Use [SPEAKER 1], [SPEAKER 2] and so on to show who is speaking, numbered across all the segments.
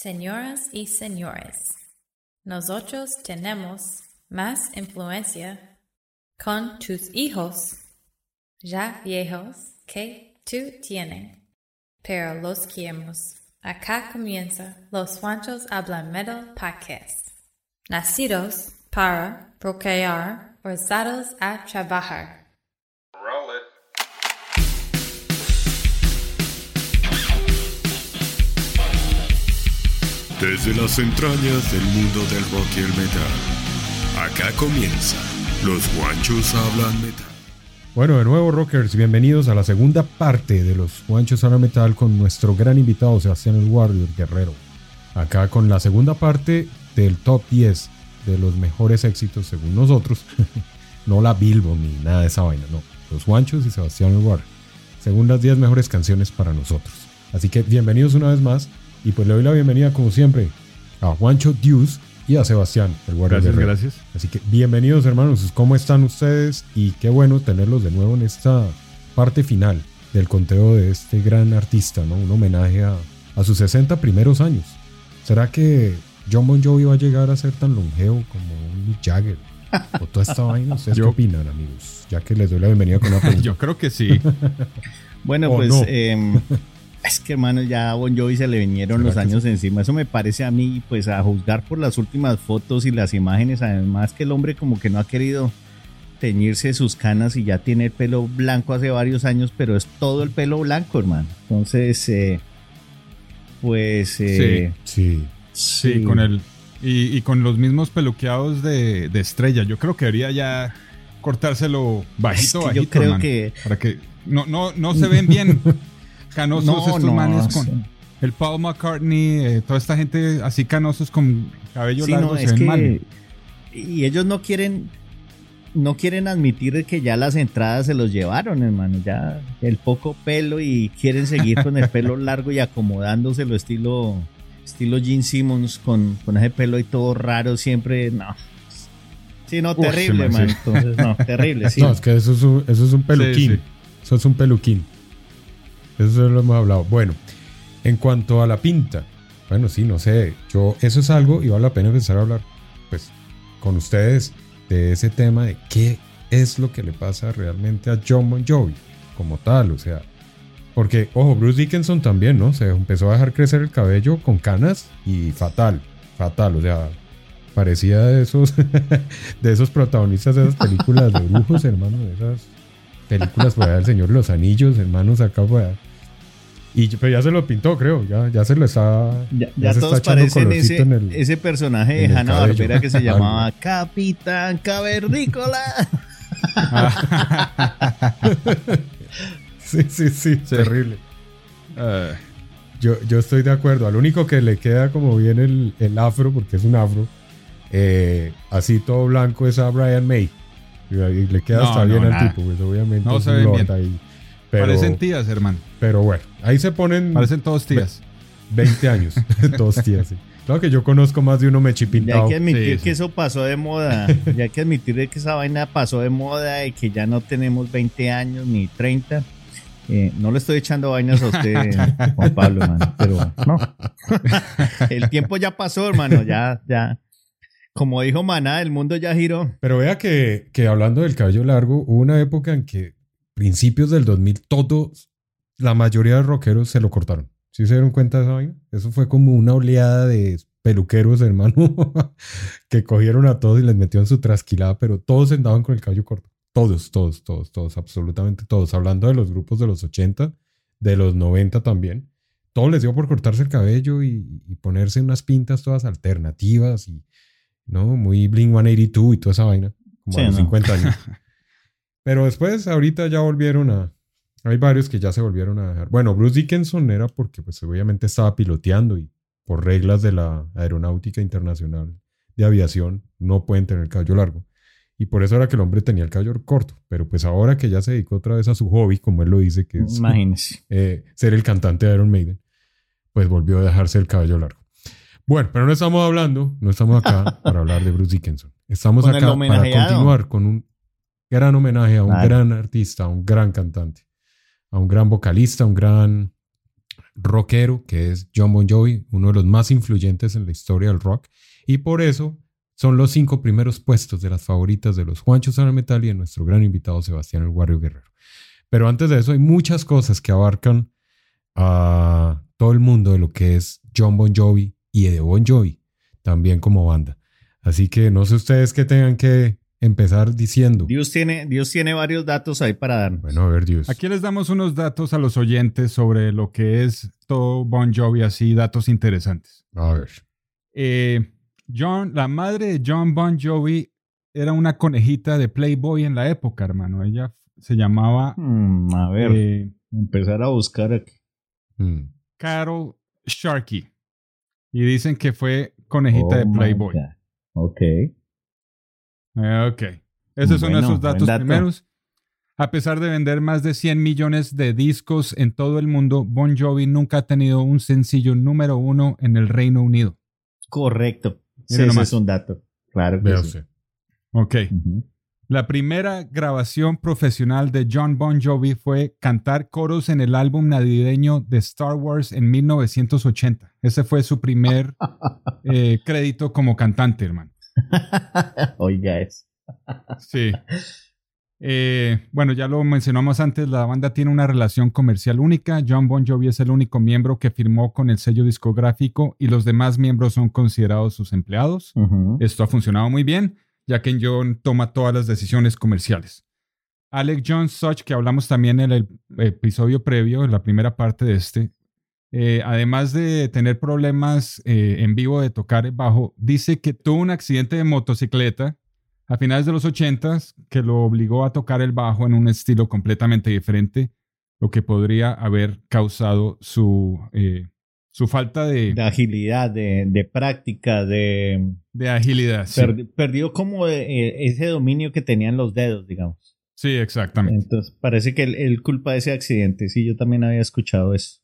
[SPEAKER 1] Señoras y señores, nosotros tenemos más influencia con tus hijos ya viejos que tú tienes, pero los queremos. Acá comienza Los Juanchos Hablan Metal Podcast. Nacidos para procrear, forzados a trabajar.
[SPEAKER 2] Desde las entrañas del mundo del rock y el metal. Acá comienza. Los guanchos hablan metal.
[SPEAKER 3] Bueno, de nuevo, rockers, bienvenidos a la segunda parte de los Guanchos Hablan Metal con nuestro gran invitado Sebastián El Warrior Guerrero. Acá con la segunda parte del top 10 de los mejores éxitos según nosotros. no la Bilbo ni nada de esa vaina, no. Los Guanchos y Sebastián El Warrior. Según las 10 mejores canciones para nosotros. Así que bienvenidos una vez más. Y pues le doy la bienvenida, como siempre, a Juancho Dius y a Sebastián, el Warrior
[SPEAKER 4] Gracias,
[SPEAKER 3] Guerrero.
[SPEAKER 4] gracias.
[SPEAKER 3] Así que bienvenidos hermanos, ¿cómo están ustedes? Y qué bueno tenerlos de nuevo en esta parte final del conteo de este gran artista, ¿no? Un homenaje a, a sus 60 primeros años. ¿Será que John Bon Jovi va a llegar a ser tan longevo como un Mick Jagger? O toda esta vaina, ¿ustedes
[SPEAKER 4] Yo-
[SPEAKER 3] qué opinan, amigos? Ya que les doy la bienvenida con una pregunta.
[SPEAKER 4] Yo creo que sí.
[SPEAKER 5] Bueno,
[SPEAKER 3] ¿O
[SPEAKER 5] pues
[SPEAKER 3] no?
[SPEAKER 5] em, es que hermano, ya a Bon Jovi se le vinieron
[SPEAKER 3] ¿Será
[SPEAKER 5] los años encima. Eso me parece a mí, pues a juzgar por las últimas fotos y las imágenes, además que el hombre como que no ha querido teñirse sus canas y ya tiene el pelo blanco hace varios años, pero es todo el pelo blanco, hermano. Entonces, eh, pues... eh,
[SPEAKER 3] Sí.
[SPEAKER 4] Sí, con el. Y, y con los mismos peluqueados de, de estrella. Yo creo que debería ya cortárselo bajito,
[SPEAKER 5] Es que yo
[SPEAKER 4] bajito.
[SPEAKER 5] creo
[SPEAKER 4] hermano,
[SPEAKER 5] que-
[SPEAKER 4] Para que. No, no, no se ven bien canosos
[SPEAKER 5] No,
[SPEAKER 4] estos
[SPEAKER 5] no,
[SPEAKER 4] manes con.
[SPEAKER 5] sí.
[SPEAKER 4] El Paul McCartney, eh, toda esta gente así canosos con cabello
[SPEAKER 5] Sí,
[SPEAKER 4] largo
[SPEAKER 5] no,
[SPEAKER 4] se
[SPEAKER 5] es
[SPEAKER 4] ven
[SPEAKER 5] que
[SPEAKER 4] mal.
[SPEAKER 5] y ellos no quieren no quieren admitir que ya las entradas se los llevaron, hermano, ya el poco pelo y quieren seguir con el pelo largo y acomodándoselo estilo estilo Gene Simmons con, con ese pelo y todo raro siempre, no. Sí, no,
[SPEAKER 4] Uf,
[SPEAKER 5] terrible, hermano.
[SPEAKER 4] hace.
[SPEAKER 5] Entonces, no, terrible, sí.
[SPEAKER 3] No, es que eso es un, eso es un peluquín.
[SPEAKER 4] sí.
[SPEAKER 3] Eso es un peluquín. Eso lo hemos hablado. Bueno, en cuanto a la pinta, bueno, sí, no sé. Yo, eso es algo y vale la pena empezar a hablar, pues, con ustedes de ese tema de qué es lo que le pasa realmente a John Bon como tal. O sea, porque, ojo, Bruce Dickinson también, ¿no? Se empezó a dejar crecer el cabello con canas y fatal, fatal. O sea, parecía de esos, de esos protagonistas de esas películas de brujos, hermano, de esas películas por allá del Señor de los Anillos, hermanos, acá por allá. Y pero ya se lo pintó, creo, ya, ya se lo está.
[SPEAKER 5] Ya, ya
[SPEAKER 3] se
[SPEAKER 5] todos
[SPEAKER 3] está echando
[SPEAKER 5] parecen
[SPEAKER 3] colorcito
[SPEAKER 5] ese,
[SPEAKER 3] en el-
[SPEAKER 5] ese personaje de Hanna. Barbera que se llamaba Capitán Cavernícola.
[SPEAKER 3] Sí, sí, sí, terrible.
[SPEAKER 4] Eh,
[SPEAKER 3] Yo, yo estoy de acuerdo. Al único que le queda como bien el, el afro, porque es un afro, eh, así todo blanco, es a Brian May. Y le queda
[SPEAKER 4] No,
[SPEAKER 3] hasta
[SPEAKER 4] no,
[SPEAKER 3] bien al
[SPEAKER 4] nada.
[SPEAKER 3] tipo, pues obviamente.
[SPEAKER 4] No
[SPEAKER 3] es
[SPEAKER 4] se
[SPEAKER 3] lord
[SPEAKER 4] bien.
[SPEAKER 3] ahí. Pero,
[SPEAKER 4] parecen tías, hermano.
[SPEAKER 3] pero bueno, ahí se ponen
[SPEAKER 4] Parecen todos tías.
[SPEAKER 3] 20 años. Dos tías, sí. Claro que yo conozco más de uno
[SPEAKER 5] Ya
[SPEAKER 3] mechipintado.
[SPEAKER 5] hay que admitir
[SPEAKER 4] Sí,
[SPEAKER 5] que
[SPEAKER 4] sí.
[SPEAKER 5] eso pasó de moda. Ya hay que admitir de que esa vaina pasó de moda y que ya no tenemos 20 años ni 30. Eh, no le estoy echando vainas a usted, Juan Pablo, hermano, pero no. El tiempo ya pasó, hermano, ya, ya. Como dijo Maná, el mundo ya giró.
[SPEAKER 3] Pero vea que, que hablando del cabello largo, hubo una época en que principios del 2000 todos, la mayoría de rockeros se lo cortaron. ¿Sí se dieron cuenta de esa vaina? Eso fue como una oleada de peluqueros, hermano, que cogieron a todos y les metieron su trasquilada, pero todos andaban con el cabello corto. Todos, todos, todos, todos, absolutamente todos. Hablando de los grupos de los 80, de los 90 también. Todos les dio por cortarse el cabello y, y ponerse unas pintas todas alternativas y, ¿no? Muy Blink 182 y toda esa vaina, como
[SPEAKER 5] Sí,
[SPEAKER 3] a los
[SPEAKER 5] no.
[SPEAKER 3] 50 años. Pero después, ahorita ya volvieron a. Hay varios que ya se volvieron a dejar. Bueno, Bruce Dickinson era porque, pues, obviamente estaba piloteando y por reglas de la Aeronáutica Internacional de Aviación, no pueden tener el cabello largo. Y por eso era que el hombre tenía el cabello corto. Pero pues ahora que ya se dedicó otra vez a su hobby, como él lo dice, que es eh, ser el cantante de Iron Maiden, pues volvió a dejarse el cabello largo. Bueno, pero no estamos hablando, no estamos acá para hablar de Bruce Dickinson. Estamos acá para continuar con un gran homenaje a un
[SPEAKER 5] Claro.
[SPEAKER 3] gran artista, a un gran cantante, a un gran vocalista, a un gran rockero que es John Bon Jovi, uno de los más influyentes en la historia del rock. Y por eso son los cinco primeros puestos de las favoritas de los Juanchos Ana Metal y de nuestro gran invitado Sebastián El Guarrio Guerrero. Pero antes de eso hay muchas cosas que abarcan a todo el mundo de lo que es John Bon Jovi y de Bon Jovi, también como banda. Así que no sé ustedes qué tengan que empezar diciendo.
[SPEAKER 5] Dios tiene, Dios tiene varios datos ahí para darnos.
[SPEAKER 3] Bueno, a ver, Dios.
[SPEAKER 4] Aquí les damos unos datos a los oyentes sobre lo que es todo Bon Jovi, así datos interesantes.
[SPEAKER 3] A ver.
[SPEAKER 4] Eh, John, la madre de John Bon Jovi era una conejita de Playboy en la época, hermano. Ella se llamaba
[SPEAKER 5] Hmm, a ver,
[SPEAKER 4] eh,
[SPEAKER 5] empezar a buscar aquí.
[SPEAKER 3] Mm.
[SPEAKER 4] Carol Sharkey. Y dicen que fue conejita
[SPEAKER 5] Oh
[SPEAKER 4] de Playboy.
[SPEAKER 5] Ok.
[SPEAKER 4] Eh, ok. Esos son
[SPEAKER 5] Bueno,
[SPEAKER 4] esos
[SPEAKER 5] buen
[SPEAKER 4] datos
[SPEAKER 5] dato.
[SPEAKER 4] primeros. A pesar de vender más de 100 millones de discos en todo el mundo, Bon Jovi nunca ha tenido un sencillo número uno en el Reino Unido.
[SPEAKER 5] Correcto. Sí, ese es un dato. Claro que sí.
[SPEAKER 4] Ok. La primera grabación profesional de John Bon Jovi fue cantar coros en el álbum navideño de Star Wars en 1980. Ese fue su primer eh, crédito como cantante, hermano.
[SPEAKER 5] Oiga eso.
[SPEAKER 4] Sí. Eh, bueno, ya lo mencionamos antes, la banda tiene una relación comercial única. John Bon Jovi es el único miembro que firmó con el sello discográfico y los demás miembros son considerados sus empleados. Esto ha funcionado muy bien, ya que John toma todas las decisiones comerciales. Alex John Such, que hablamos también en el episodio previo, en la primera parte de este, eh, además de tener problemas eh, en vivo de tocar el bajo, dice que tuvo un accidente de motocicleta a finales de los 80 que lo obligó a tocar el bajo en un estilo completamente diferente, lo que podría haber causado su, eh, su falta de,
[SPEAKER 5] De agilidad, de, de práctica, de...
[SPEAKER 4] de agilidad. Sí,
[SPEAKER 5] perdió como eh, ese dominio que tenían los dedos, digamos.
[SPEAKER 4] Sí, exactamente.
[SPEAKER 5] Entonces, parece que él, él culpa de ese accidente. Sí, yo también había escuchado eso.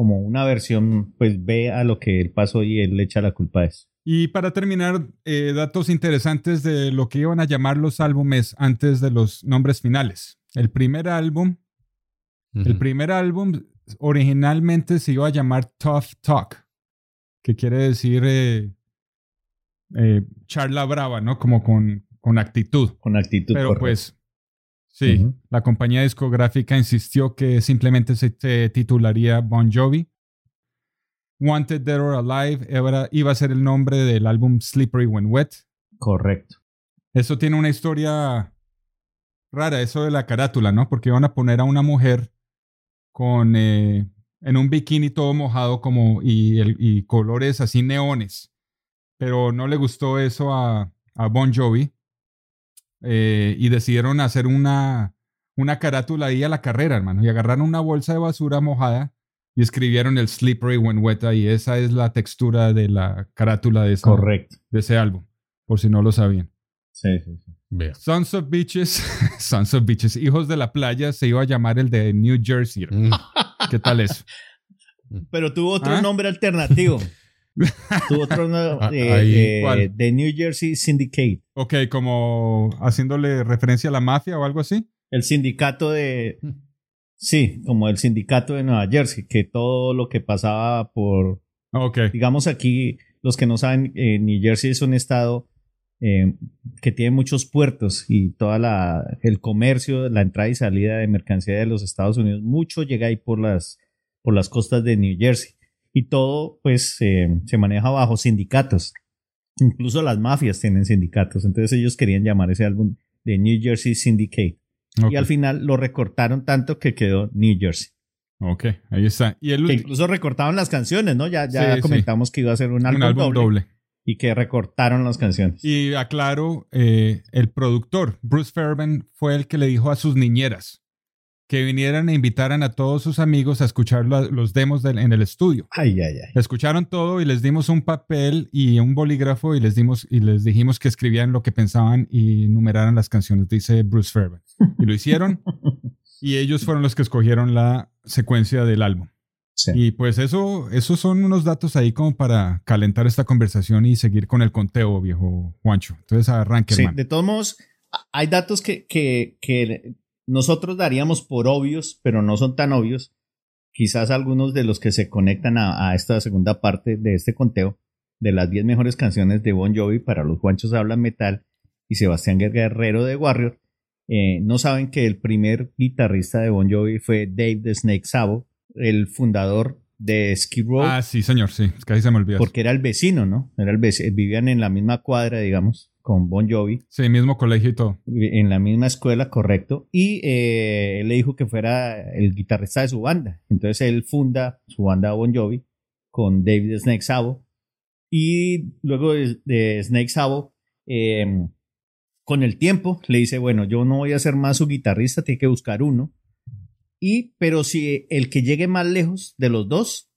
[SPEAKER 5] Como una versión, pues ve a lo que él pasó y él le echa la culpa a eso.
[SPEAKER 4] Y para terminar, eh, datos interesantes de lo que iban a llamar los álbumes antes de los nombres finales. El primer álbum, el primer álbum originalmente se iba a llamar Tough Talk, que quiere decir eh, eh, charla brava, ¿no? Como con, con actitud.
[SPEAKER 5] Con actitud.
[SPEAKER 4] Pero pues, sí, la compañía discográfica insistió que simplemente se, se titularía Bon Jovi. Wanted Dead or Alive era- iba a ser el nombre del álbum Slippery When Wet.
[SPEAKER 5] Correcto.
[SPEAKER 4] Eso tiene una historia rara, eso de la carátula, ¿no? Porque iban a poner a una mujer con eh, en un bikini todo mojado como y, el- y colores así neones. Pero no le gustó eso a, a Bon Jovi eh, y decidieron hacer una, una carátula ahí a la carrera, hermano. Y agarraron una bolsa de basura mojada y escribieron el Slippery When Wet y esa es la textura de la carátula de, esa-
[SPEAKER 5] Correcto.
[SPEAKER 4] de ese álbum, por si no lo sabían.
[SPEAKER 5] Sí, sí, sí.
[SPEAKER 3] Vea.
[SPEAKER 4] Sons of Beaches, Sons of Beaches, Hijos de la Playa, se iba a llamar el de New Jersey.
[SPEAKER 3] Mm.
[SPEAKER 4] ¿Qué tal eso?
[SPEAKER 5] Pero tuvo otro
[SPEAKER 4] ¿Ah?
[SPEAKER 5] nombre alternativo. tuvo otro nombre
[SPEAKER 3] Ah,
[SPEAKER 5] eh,
[SPEAKER 3] ahí-
[SPEAKER 5] eh, de New Jersey Syndicate.
[SPEAKER 4] Ok, como haciéndole referencia a la mafia o algo así.
[SPEAKER 5] El sindicato de. Sí, como el sindicato de Nueva Jersey, que todo lo que pasaba por.
[SPEAKER 4] Ok,
[SPEAKER 5] Digamos aquí, los que no saben, eh, New Jersey es un estado eh, que tiene muchos puertos y toda la el comercio, la entrada y salida de mercancía de los Estados Unidos, mucho llega ahí por las por las costas de New Jersey y todo pues eh, se maneja bajo sindicatos. Incluso las mafias tienen sindicatos, entonces ellos querían llamar ese álbum de New Jersey Syndicate y al final lo recortaron tanto que quedó New Jersey.
[SPEAKER 4] ok, ahí está. Y el
[SPEAKER 5] Que incluso recortaron las canciones, ¿no? Ya, ya
[SPEAKER 4] Sí, sí.
[SPEAKER 5] comentamos que iba a ser un álbum,
[SPEAKER 4] un álbum
[SPEAKER 5] doble,
[SPEAKER 4] doble.
[SPEAKER 5] y que recortaron las canciones.
[SPEAKER 4] Y aclaro, eh, el productor, Bruce Fairbairn, fue el que le dijo a sus niñeras que vinieran e invitaran a todos sus amigos a escuchar los demos en el estudio.
[SPEAKER 5] Ay, ay, ay.
[SPEAKER 4] Escucharon todo y les dimos un papel y un bolígrafo y les dimos y les dijimos que escribían lo que pensaban y numeraran las canciones, dice Bruce Fairbairn. Y lo hicieron y ellos fueron los que escogieron la secuencia del álbum. Y pues eso, esos son unos datos ahí como para calentar esta conversación y seguir con el conteo, viejo Juancho. Entonces arranque,
[SPEAKER 5] sí, De todos modos, hay datos que, que, que nosotros daríamos por obvios, pero no son tan obvios. Quizás algunos de los que se conectan a, esta segunda parte de este conteo de las 10 mejores canciones de Bon Jovi para los Juanchos Hablan Metal y Sebastián Guerrero de Warrior, eh, no saben que el primer guitarrista de Bon Jovi fue Dave the Snake Sabo, el fundador de Skid Row.
[SPEAKER 4] Ah, sí, señor, sí, casi se me olvidó.
[SPEAKER 5] Porque era el vecino, ¿no? Era el vecino, vivían en la misma cuadra, digamos con Bon Jovi.
[SPEAKER 4] Sí, mismo colegio y todo.
[SPEAKER 5] En la misma escuela, correcto. Y eh, él le dijo que fuera el guitarrista de su banda. Entonces él funda su banda Bon Jovi con David Snake Sabo. Y luego de, Snake Sabo, em, con el tiempo, le dice, bueno, yo no voy a ser más su guitarrista, tiene que buscar uno. Y, pero si el que llegue más lejos de los dos,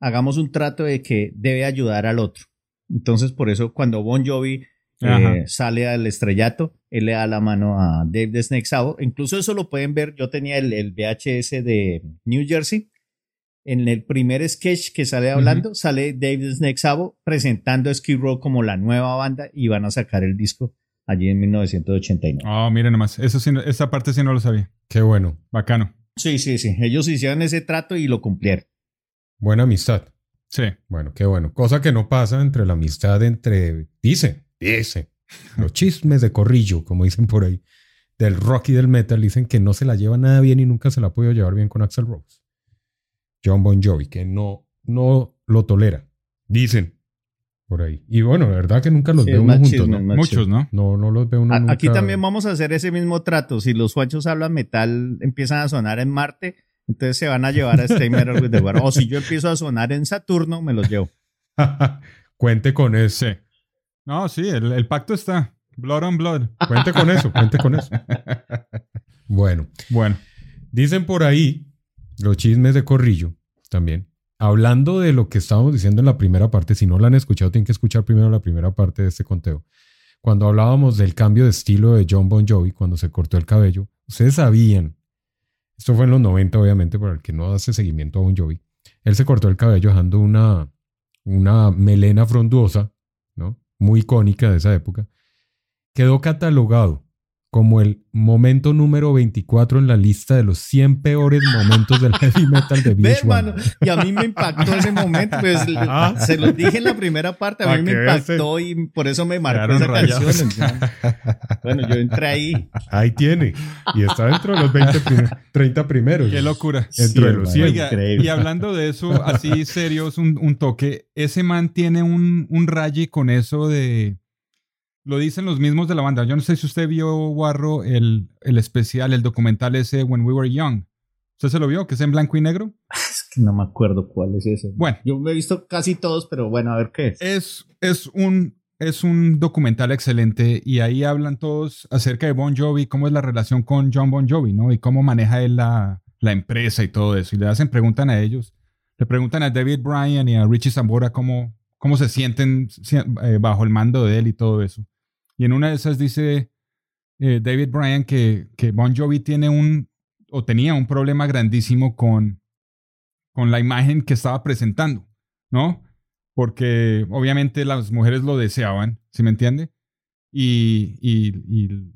[SPEAKER 5] hagamos un trato de que debe ayudar al otro. Entonces, por eso, cuando Bon Jovi eh, sale al estrellato, él le da la mano a Dave de Snake Sabo. Incluso eso lo pueden ver, yo tenía el, VHS de New Jersey. En el primer sketch que sale hablando, sale Dave de Snake Sabo presentando a Skid Row como la nueva banda y van a sacar el disco allí en 1989.
[SPEAKER 4] Oh, miren nomás, eso sí, esa parte sí no lo sabía.
[SPEAKER 3] Qué bueno.
[SPEAKER 4] Bacano.
[SPEAKER 5] Sí, sí, sí. Ellos hicieron ese trato y lo cumplieron.
[SPEAKER 3] Buena amistad.
[SPEAKER 4] Sí.
[SPEAKER 3] Bueno, qué bueno. Cosa que no pasa entre la amistad entre, dice, ese. Los chismes de corrillo, como dicen por ahí, del rock y del metal, dicen que no se la lleva nada bien y nunca se la ha podido llevar bien con Axel Rose. John Bon Jovi, que no, no lo tolera. Dicen por ahí. Y bueno, la verdad que nunca los veo uno juntos, ¿no?
[SPEAKER 4] Muchos, ¿no?
[SPEAKER 3] No, no los veo uno
[SPEAKER 5] Aquí también vamos a hacer ese mismo trato. Si los guachos hablan metal, empiezan a sonar en Marte, entonces se van a llevar a Stay Metal with the O si yo empiezo a sonar en Saturno, me los llevo.
[SPEAKER 3] Cuente con ese.
[SPEAKER 4] No, sí, el, pacto está. Blood on blood.
[SPEAKER 3] Cuente con eso, cuente con eso. Bueno.
[SPEAKER 4] Bueno.
[SPEAKER 3] Dicen por ahí los chismes de corrillo también. Hablando de lo que estábamos diciendo en la primera parte, si no la han escuchado, tienen que escuchar primero la primera parte de este conteo. Cuando hablábamos del cambio de estilo de John Bon Jovi cuando se cortó el cabello, ustedes sabían, esto fue en los 90 obviamente, para el que no hace seguimiento a Bon Jovi, él se cortó el cabello dejando una, una melena frondosa, ¿no? Muy icónica de esa época, quedó catalogado como el momento número 24 en la lista de los 100 peores momentos del heavy metal de Beach
[SPEAKER 5] y a mí me impactó ese momento, pues ah. se lo dije en la primera parte, a mí me impactó y por eso me marcó esa canción. bueno, yo entré ahí.
[SPEAKER 3] Ahí tiene, y está dentro de los 20 30 primeros.
[SPEAKER 4] Qué locura.
[SPEAKER 3] Dentro de los 100.
[SPEAKER 4] y hablando de eso, así serio, es un, toque, ese man tiene un, un raye con eso de lo dicen los mismos de la banda. Yo no sé si usted vio, Warro, el, el especial, el documental ese When We Were Young. ¿Usted se lo vio? ¿Que es en blanco y negro?
[SPEAKER 5] Es que no me acuerdo cuál es ese.
[SPEAKER 4] Bueno.
[SPEAKER 5] Yo me he visto casi todos, pero bueno, a ver qué es.
[SPEAKER 4] Es, es, un, es un documental excelente y ahí hablan todos acerca de Bon Jovi, cómo es la relación con John Bon Jovi, ¿no? Y cómo maneja él la, la empresa y todo eso. Y le hacen, preguntan a ellos. Le preguntan a David Bryan y a Richie Zambora cómo, cómo se sienten eh, bajo el mando de él y todo eso. Y en una de esas dice eh, David Bryan que, que Bon Jovi tiene un, o tenía un problema grandísimo con, con la imagen que estaba presentando, ¿no? Porque obviamente las mujeres lo deseaban, ¿sí me entiende? Y, y, y,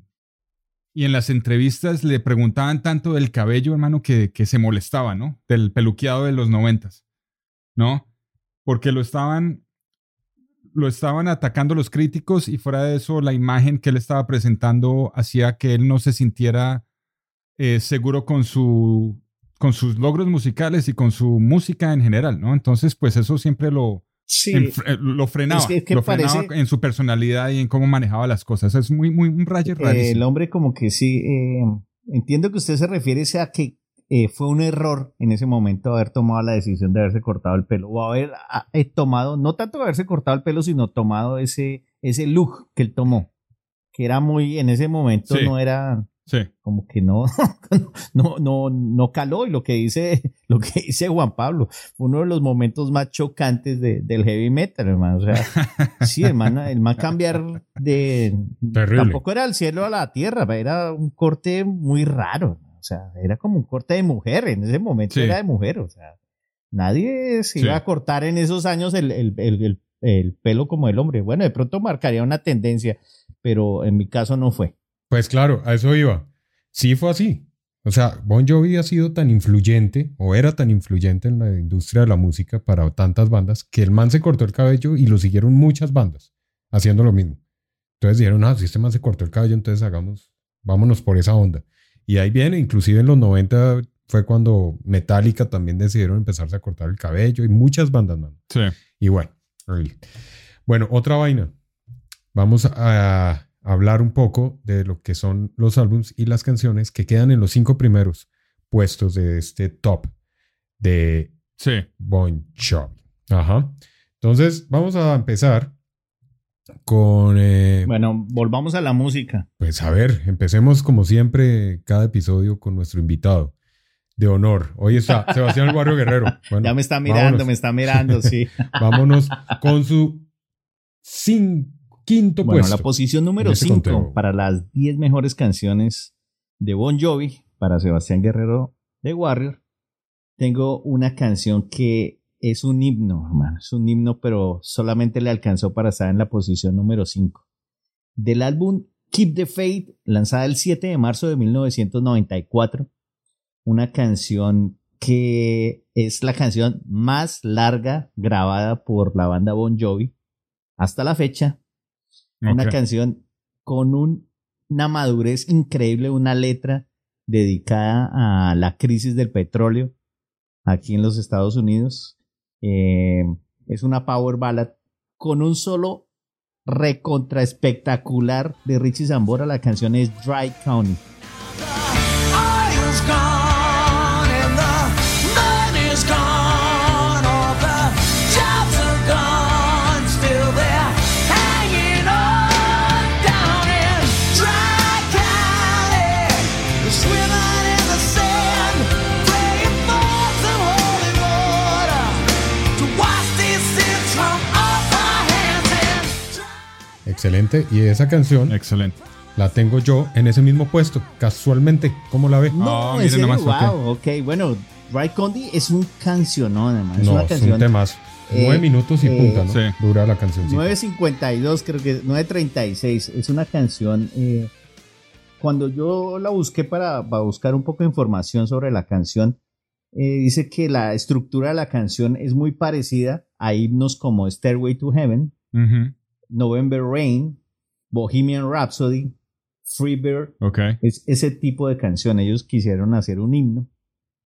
[SPEAKER 4] y, en las entrevistas le preguntaban tanto del cabello, hermano, que, que se molestaba, ¿no? Del peluqueado de los noventas, ¿no? Porque lo estaban lo estaban atacando los críticos y fuera de eso la imagen que él estaba presentando hacía que él no se sintiera eh, seguro con, su, con sus logros musicales y con su música en general, ¿no? Entonces, pues eso siempre lo, eh, lo frenaba, lo frenaba en su personalidad y en cómo manejaba las cosas. Es muy, muy un rayo
[SPEAKER 5] El hombre como que sí, eh, entiendo que usted se refiere a que eh, fue un error en ese momento haber tomado la decisión de haberse cortado el pelo o haber eh, tomado, no tanto haberse cortado el pelo, sino tomado ese, ese look que él tomó, que era muy, en ese momento no era...
[SPEAKER 4] Sí.
[SPEAKER 5] Como que no, no, no, no caló. Y lo que dice, lo que dice Juan Pablo, uno de los momentos más chocantes de- del heavy metal, hermano. O sea, sí, hermano, el más cambiar de.
[SPEAKER 3] Terrible.
[SPEAKER 5] Tampoco era el cielo a la tierra, era un corte muy raro. O sea, era como un corte de mujer. En ese momento
[SPEAKER 4] Sí.
[SPEAKER 5] era de mujer. O sea, nadie se
[SPEAKER 4] Sí.
[SPEAKER 5] iba a cortar en esos años el, el- el- el- el pelo como el hombre. Bueno, de pronto marcaría una tendencia, pero en mi caso no fue.
[SPEAKER 3] Pues claro, a eso iba. Sí fue así. O sea, Bon Jovi ha sido tan influyente, o era tan influyente en la industria de la música para tantas bandas, que el man se cortó el cabello y lo siguieron muchas bandas haciendo lo mismo. Entonces dijeron, ah, si este man se cortó el cabello, entonces hagamos, vámonos por esa onda. Y ahí viene, inclusive en los 90 fue cuando Metallica también decidieron empezarse a cortar el cabello y muchas bandas, man.
[SPEAKER 4] Sí.
[SPEAKER 3] Y bueno, bueno, otra vaina. Vamos a hablar un poco de lo que son los álbums y las canciones que quedan en los cinco primeros puestos de este top de
[SPEAKER 4] Sí.
[SPEAKER 3] Bon Jovi. Ajá. Entonces, vamos a empezar con... eh,
[SPEAKER 5] Bueno, volvamos a la música.
[SPEAKER 3] pues a ver, empecemos como siempre cada episodio con nuestro invitado de honor. Hoy está Sebastián El Barrio Guerrero. Bueno,
[SPEAKER 5] ya me está mirando,
[SPEAKER 3] vámonos.
[SPEAKER 5] me está mirando, sí.
[SPEAKER 3] Vámonos con su cin- quinto
[SPEAKER 5] Bueno,
[SPEAKER 3] puesto.
[SPEAKER 5] la posición número
[SPEAKER 3] en ese
[SPEAKER 5] 5
[SPEAKER 3] conteo.
[SPEAKER 5] para las 10 mejores canciones de Bon Jovi para Sebastián Guerrero de Warrior. Tengo una canción que es un himno, hermano. Es un himno, pero solamente le alcanzó para estar en la posición número 5. Del álbum Keep the Faith, lanzada el 7 de marzo de 1994. Una canción que es la canción más larga grabada por la banda Bon Jovi hasta la fecha una canción con un- una madurez increíble, una letra dedicada a la crisis del petróleo aquí en los Estados Unidos. Eh, es una power ballad con un solo recontra espectacular de Richie Zambora. La canción es Dry County.
[SPEAKER 3] Excelente. Y esa canción
[SPEAKER 4] Excelente.
[SPEAKER 3] la tengo yo en ese mismo puesto, casualmente. ¿Cómo la ve?
[SPEAKER 5] No,
[SPEAKER 4] miren
[SPEAKER 5] serio,
[SPEAKER 4] nomás,
[SPEAKER 5] wow, ok. Bueno, Dry County es un cancionón. Es
[SPEAKER 3] no,
[SPEAKER 5] una
[SPEAKER 3] es
[SPEAKER 5] canción
[SPEAKER 3] un temazo.
[SPEAKER 5] eh,
[SPEAKER 3] minutos y
[SPEAKER 5] eh,
[SPEAKER 3] punta, ¿no?
[SPEAKER 4] sí.
[SPEAKER 3] Dura la canción.
[SPEAKER 5] 9.52, creo que 9.36. Es una canción. eh, cuando yo la busqué para, para buscar un poco de información sobre la canción, eh, dice que la estructura de la canción es muy parecida a himnos como Stairway to Heaven,
[SPEAKER 4] Ujú.
[SPEAKER 5] November Rain, Bohemian Rhapsody, Freebird.
[SPEAKER 4] Ok.
[SPEAKER 5] Es ese tipo de canción. Ellos quisieron hacer un himno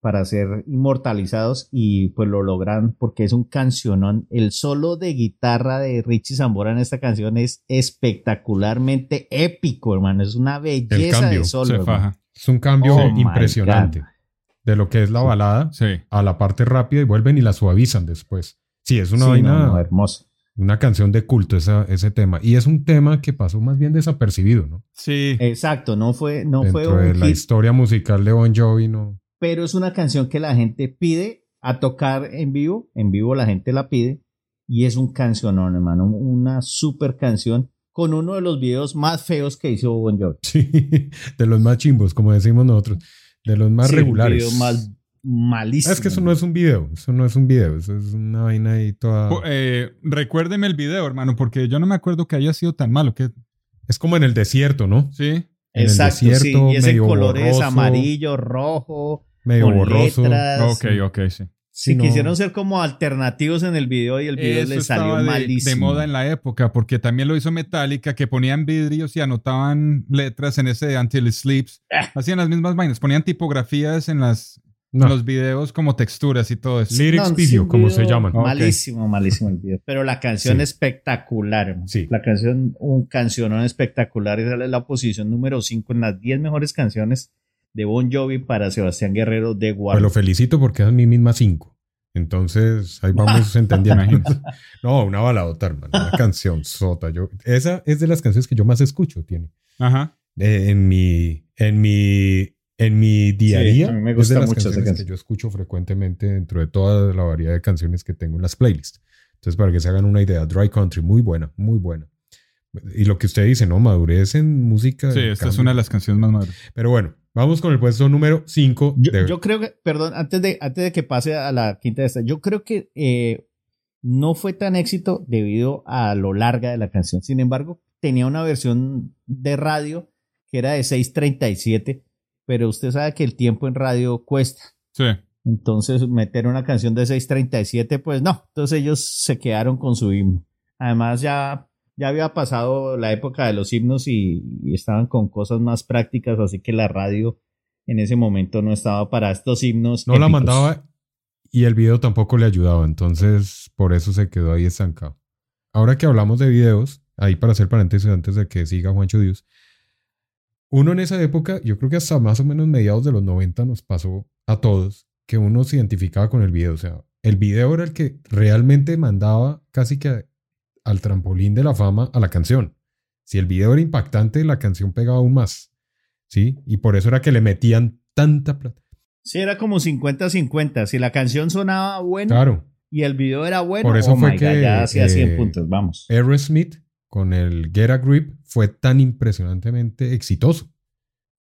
[SPEAKER 5] para ser inmortalizados y pues lo logran porque es un cancionón. El solo de guitarra de Richie Zambora en esta canción es espectacularmente épico, hermano. Es una belleza de solo.
[SPEAKER 3] Es un cambio
[SPEAKER 5] Oh
[SPEAKER 3] impresionante de lo que es la balada
[SPEAKER 4] Sí.
[SPEAKER 3] a la parte rápida y vuelven y la suavizan después. Sí, es una
[SPEAKER 5] Sí,
[SPEAKER 3] vaina,
[SPEAKER 5] no, no, hermoso.
[SPEAKER 3] Una canción de culto esa- ese tema. Y es un tema que pasó más bien desapercibido, ¿no?
[SPEAKER 4] Sí.
[SPEAKER 5] Exacto, no fue, no fue
[SPEAKER 3] Dentro de
[SPEAKER 5] un
[SPEAKER 3] la
[SPEAKER 5] hit,
[SPEAKER 3] historia musical de Bon Jovi, no.
[SPEAKER 5] pero es una canción que la gente pide a tocar en vivo. En vivo la gente la pide y es un cancionón, hermano. Una super canción con uno de los videos más feos que hizo Bon Jovi.
[SPEAKER 3] Sí, de los más chimbos, como decimos nosotros, de los más
[SPEAKER 5] Sí,
[SPEAKER 3] regulares.
[SPEAKER 5] video más malísimo.
[SPEAKER 3] Es que eso no es un video, eso no es un video, eso es una vaina ahí toda...
[SPEAKER 4] Eh, recuérdeme el video, hermano, porque yo no me acuerdo que haya sido tan malo. Que...
[SPEAKER 3] Es como en el desierto, ¿no?
[SPEAKER 4] Sí.
[SPEAKER 3] En el
[SPEAKER 5] Exacto, sí.
[SPEAKER 3] desierto,
[SPEAKER 5] Y es en
[SPEAKER 3] medio
[SPEAKER 5] colores
[SPEAKER 3] borroso.
[SPEAKER 5] amarillo, rojo,
[SPEAKER 3] Medio
[SPEAKER 5] con
[SPEAKER 3] borroso.
[SPEAKER 5] letras.
[SPEAKER 4] Ok, ok, sí.
[SPEAKER 5] Sí,
[SPEAKER 3] no.
[SPEAKER 5] quisieron ser como alternativos en el video y el video les salió
[SPEAKER 4] de,
[SPEAKER 5] malísimo.
[SPEAKER 4] de moda en la época, porque también lo hizo Metallica, que ponían vidrios y anotaban letras en ese Until It Sleeps.
[SPEAKER 5] Ah.
[SPEAKER 4] Hacían las mismas vainas, ponían tipografías en, las,
[SPEAKER 3] No.
[SPEAKER 4] los videos como texturas y todo eso.
[SPEAKER 3] Lyrics
[SPEAKER 5] No,
[SPEAKER 3] video, como
[SPEAKER 5] video
[SPEAKER 3] se llaman.
[SPEAKER 5] Malísimo, malísimo el video. Pero la canción
[SPEAKER 3] Sí.
[SPEAKER 5] espectacular.
[SPEAKER 3] Sí.
[SPEAKER 5] La canción, un cancionón espectacular. Esa es la posición número 5 en las 10 mejores canciones de Bon Jovi para Sebastián Guerrero de
[SPEAKER 3] Pues lo felicito porque es mi misma cinco. Entonces, ahí vamos entendiendo. no, una baladota, hermano. Una canción sota. Yo, esa es de las canciones que yo más escucho, tiene.
[SPEAKER 4] Ajá.
[SPEAKER 3] eh, en mi, en mi, en mi día a
[SPEAKER 5] Sí,
[SPEAKER 3] día.
[SPEAKER 5] a mí me
[SPEAKER 3] es
[SPEAKER 5] gusta
[SPEAKER 3] de las
[SPEAKER 5] mucho esa
[SPEAKER 3] canciones que yo escucho frecuentemente dentro de toda la variedad de canciones que tengo en las playlists. Entonces, para que se hagan una idea, Dry Country, muy buena, muy buena. Y lo que usted dice, ¿no? Madurez en música.
[SPEAKER 4] Sí,
[SPEAKER 3] en
[SPEAKER 4] esta es una de las canciones más maduras.
[SPEAKER 3] Pero bueno, vamos con el puesto número 5.
[SPEAKER 5] Yo, yo creo que, perdón, antes de, antes de que pase a la quinta de esta, yo creo que eh, no fue tan éxito debido a lo larga de la canción. Sin embargo, tenía una versión de radio que era de 6.37, pero usted sabe que el tiempo en radio cuesta.
[SPEAKER 4] Sí.
[SPEAKER 5] Entonces, meter una canción de 6.37, pues no. Entonces ellos se quedaron con su himno. Además, ya, ya había pasado la época de los himnos y, y estaban con cosas más prácticas, así que la radio en ese momento no estaba para estos himnos.
[SPEAKER 3] no la mandaba y el video tampoco le ayudaba. Entonces, por eso se quedó ahí estancado. Ahora que hablamos de videos, ahí para hacer paréntesis antes de que siga Juancho Dios, uno en esa época, yo creo que hasta más o menos mediados de los 90 nos pasó a todos que uno se identificaba con el video. O sea, el video era el que realmente mandaba casi que al trampolín de la fama a la canción. Si el video era impactante, la canción pegaba aún más. ¿Sí? Y por eso era que le metían tanta plata.
[SPEAKER 5] Sí, era como 50-50. Si la canción sonaba bueno
[SPEAKER 3] Claro.
[SPEAKER 5] y el video era bueno,
[SPEAKER 3] Por eso
[SPEAKER 5] oh
[SPEAKER 3] fue que,
[SPEAKER 5] ya hacía 100
[SPEAKER 3] eh,
[SPEAKER 5] puntos, vamos.
[SPEAKER 3] Aerosmith con el Get a Grip fue tan impresionantemente exitoso.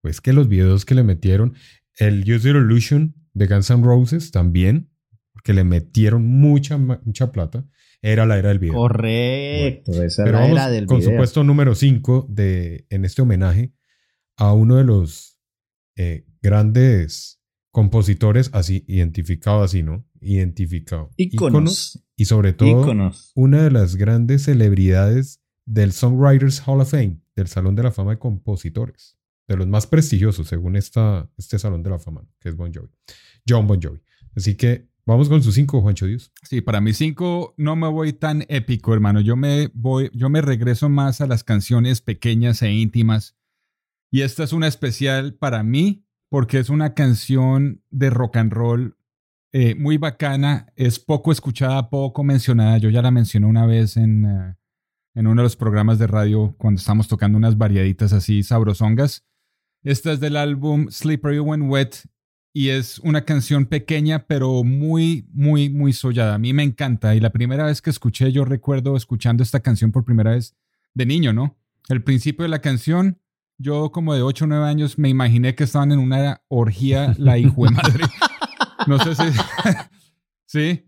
[SPEAKER 3] Pues que los videos que le metieron, el Use Your Illusion de Guns N' Roses también, porque le metieron mucha, mucha plata, era la era del video.
[SPEAKER 5] Correcto, esa
[SPEAKER 3] Pero
[SPEAKER 5] era
[SPEAKER 3] vamos
[SPEAKER 5] la del
[SPEAKER 3] con su
[SPEAKER 5] video.
[SPEAKER 3] puesto número 5 de, en este homenaje a uno de los eh, grandes compositores, así identificado así, ¿no? Identificado.
[SPEAKER 5] Íconos.
[SPEAKER 3] Y sobre todo, una de las grandes celebridades del Songwriters Hall of Fame, del Salón de la Fama de Compositores, de los más prestigiosos según esta, este Salón de la Fama, que es Bon Jovi, John Bon Jovi. Así que vamos con sus cinco, Juancho Dios.
[SPEAKER 4] Sí, para mis cinco no me voy tan épico, hermano. Yo me voy, yo me regreso más a las canciones pequeñas e íntimas. Y esta es una especial para mí porque es una canción de rock and roll eh, muy bacana. Es poco escuchada, poco mencionada. Yo ya la mencioné una vez en, eh, en uno de los programas de radio cuando estamos tocando unas variaditas así sabrosongas. Esta es del álbum Slippery When Wet y es una canción pequeña pero muy, muy, muy sollada. A mí me encanta y la primera vez que escuché, yo recuerdo escuchando esta canción por primera vez de niño, ¿no? El principio de la canción, yo como de 8 o 9 años me imaginé que estaban en una orgía la hijo de madre. No sé si... sí.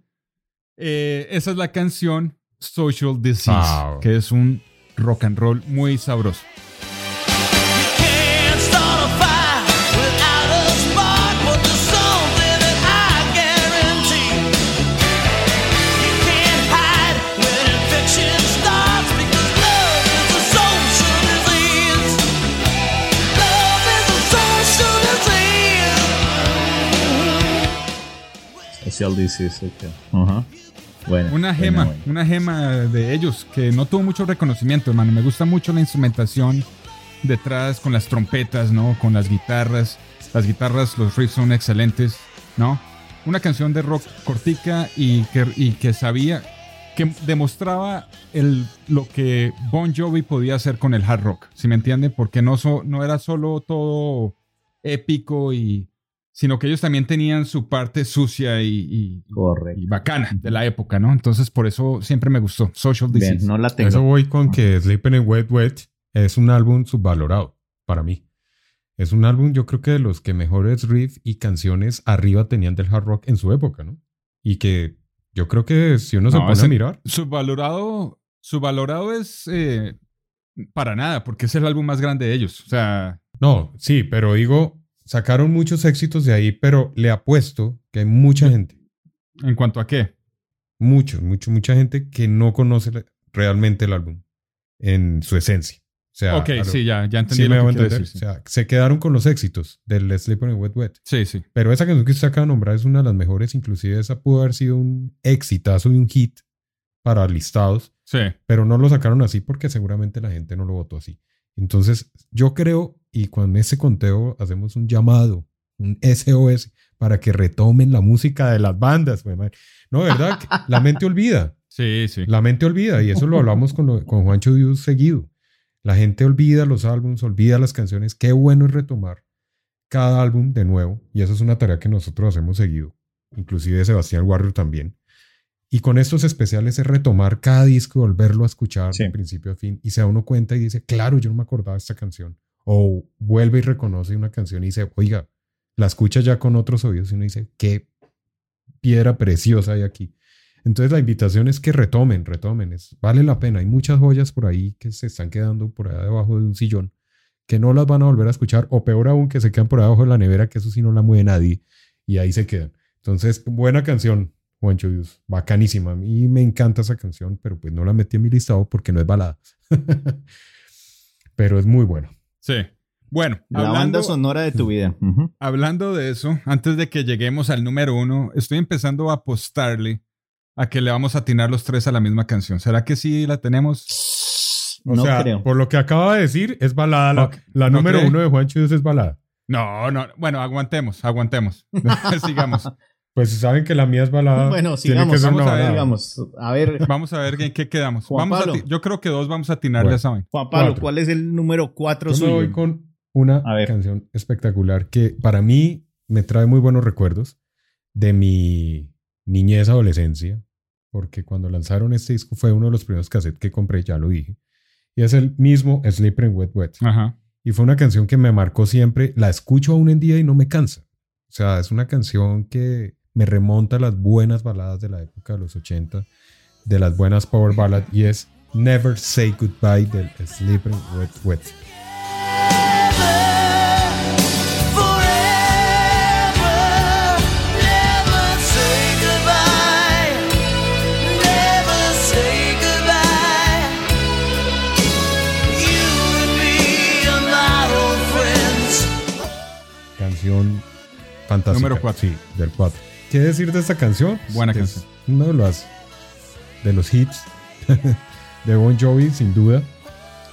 [SPEAKER 4] Eh, esa es la canción Social Disease,
[SPEAKER 3] Wow.
[SPEAKER 4] que es un rock and roll muy sabroso.
[SPEAKER 6] Social disease. A
[SPEAKER 5] Bueno,
[SPEAKER 4] Una gema,
[SPEAKER 5] bueno.
[SPEAKER 4] una gema de ellos que no tuvo mucho reconocimiento, hermano. Me gusta mucho la instrumentación detrás con las trompetas, ¿no? Con las guitarras. Las guitarras, los riffs son excelentes, ¿no? Una canción de rock cortica y que, y que sabía, que demostraba el, lo que Bon Jovi podía hacer con el hard rock, ¿sí me entiende? Porque no, so- no era solo todo épico y... Sino que ellos también tenían su parte sucia y, y- y bacana de la época, ¿no? Entonces, por eso siempre me gustó. Social Disease.
[SPEAKER 5] Bien, no la tengo.
[SPEAKER 3] Eso voy con que Sleeping in Wet Wet es un álbum subvalorado para mí. Es un álbum, yo creo que de los que mejores riffs y canciones arriba tenían del hard rock en su época, ¿no? Y que yo creo que si uno se
[SPEAKER 4] No,
[SPEAKER 3] pone a mirar,
[SPEAKER 4] Subvalorado, subvalorado es eh, para nada, porque es el álbum más grande de ellos. O sea,
[SPEAKER 3] no, sí, pero digo, sacaron muchos éxitos de ahí, pero le apuesto que hay mucha gente,
[SPEAKER 4] ¿en cuanto a qué?
[SPEAKER 3] mucho, mucho, mucha gente que no conoce realmente el álbum en su esencia. O sea,
[SPEAKER 4] ok,
[SPEAKER 3] a lo-
[SPEAKER 4] sí, ya, ya entendí
[SPEAKER 3] sí
[SPEAKER 4] lo
[SPEAKER 3] me
[SPEAKER 4] que decir. sí.
[SPEAKER 3] O sea, se quedaron con los éxitos del Sleeping in Wet Wet.
[SPEAKER 4] Sí, sí.
[SPEAKER 3] Pero esa canción que usted acaba de nombrar es una de las mejores, inclusive esa pudo haber sido un exitazo y un hit para listados,
[SPEAKER 4] Sí.
[SPEAKER 3] pero no lo sacaron así porque seguramente la gente no lo votó así. Entonces, yo creo, y con ese conteo hacemos un llamado, un SOS, para que retomen la música de las bandas. No, ¿verdad? La mente olvida.
[SPEAKER 4] Sí, sí.
[SPEAKER 3] La mente olvida, y eso lo hablamos con, lo- con Juancho Dios seguido. La gente olvida los álbumes, olvida las canciones. Qué bueno es retomar cada álbum de nuevo. Y eso es una tarea que nosotros hacemos seguido. Inclusive Sebastián Warrior también. Y con estos especiales es retomar cada disco y volverlo a escuchar
[SPEAKER 5] Sí.
[SPEAKER 3] de principio a fin. Y se da uno cuenta y dice, claro, yo no me acordaba de esta canción. O vuelve y reconoce una canción y dice, oiga, la escucha ya con otros oídos y uno dice, qué piedra preciosa hay aquí. Entonces la invitación es que retomen, retomen. Es, vale la pena. Hay muchas joyas por ahí que se están quedando por allá debajo de un sillón que no las van a volver a escuchar. O peor aún, que se quedan por abajo de la nevera, que eso sí no la mueve nadie. Y ahí se quedan. Entonces, buena canción, Juancho Dios. Bacanísima. A mí me encanta esa canción, pero pues no la metí en mi listado porque no es balada. pero es muy buena.
[SPEAKER 4] Sí. Bueno,
[SPEAKER 5] La
[SPEAKER 4] hablando,
[SPEAKER 5] banda sonora de tu vida.
[SPEAKER 4] Hablando de eso, antes de que lleguemos al número uno, estoy empezando a apostarle a que le vamos a atinar los tres a la misma canción. ¿Será que sí la tenemos?
[SPEAKER 3] O
[SPEAKER 5] no
[SPEAKER 3] sea,
[SPEAKER 5] creo.
[SPEAKER 3] por lo que acaba de decir, es balada. La,
[SPEAKER 4] Ok.
[SPEAKER 3] la
[SPEAKER 4] ¿No
[SPEAKER 3] número
[SPEAKER 4] cree?
[SPEAKER 3] uno de Juancho Dios es balada.
[SPEAKER 4] No, no. Bueno, aguantemos, aguantemos. Sigamos.
[SPEAKER 3] Pues saben que la mía es balada.
[SPEAKER 5] Bueno, sigamos,
[SPEAKER 3] que
[SPEAKER 4] vamos a ver.
[SPEAKER 5] Digamos, a ver,
[SPEAKER 4] Vamos a ver en qué quedamos.
[SPEAKER 5] Juan
[SPEAKER 4] Vamos a
[SPEAKER 5] Pablo.
[SPEAKER 4] ti- yo creo que dos vamos a atinarle
[SPEAKER 3] Bueno.
[SPEAKER 4] a esa vaina.
[SPEAKER 5] Juan Pablo,
[SPEAKER 3] Cuatro.
[SPEAKER 5] ¿cuál es el número 4
[SPEAKER 3] Yo me
[SPEAKER 5] suyo?
[SPEAKER 3] voy con una
[SPEAKER 5] A
[SPEAKER 3] canción espectacular que para mí me trae muy buenos recuerdos de mi niñez, adolescencia, porque cuando lanzaron este disco fue uno de los primeros cassettes que compré, ya lo dije, y es el mismo Sleeping Wet Wet.
[SPEAKER 4] Ajá.
[SPEAKER 3] Y fue una canción que me marcó siempre, la escucho aún en día y no me cansa. O sea, es una canción que me remonta a las buenas baladas de la época de los 80, de las buenas power ballad, y es Never Say Goodbye del Sleeping Wet Wet. Canción fantástica.
[SPEAKER 4] Número cuatro.
[SPEAKER 3] Sí, del 4. ¿Qué decir de esta canción?
[SPEAKER 4] Buena
[SPEAKER 3] Es
[SPEAKER 4] canción.
[SPEAKER 3] Uno de los, de los hits de Bon Jovi, sin duda.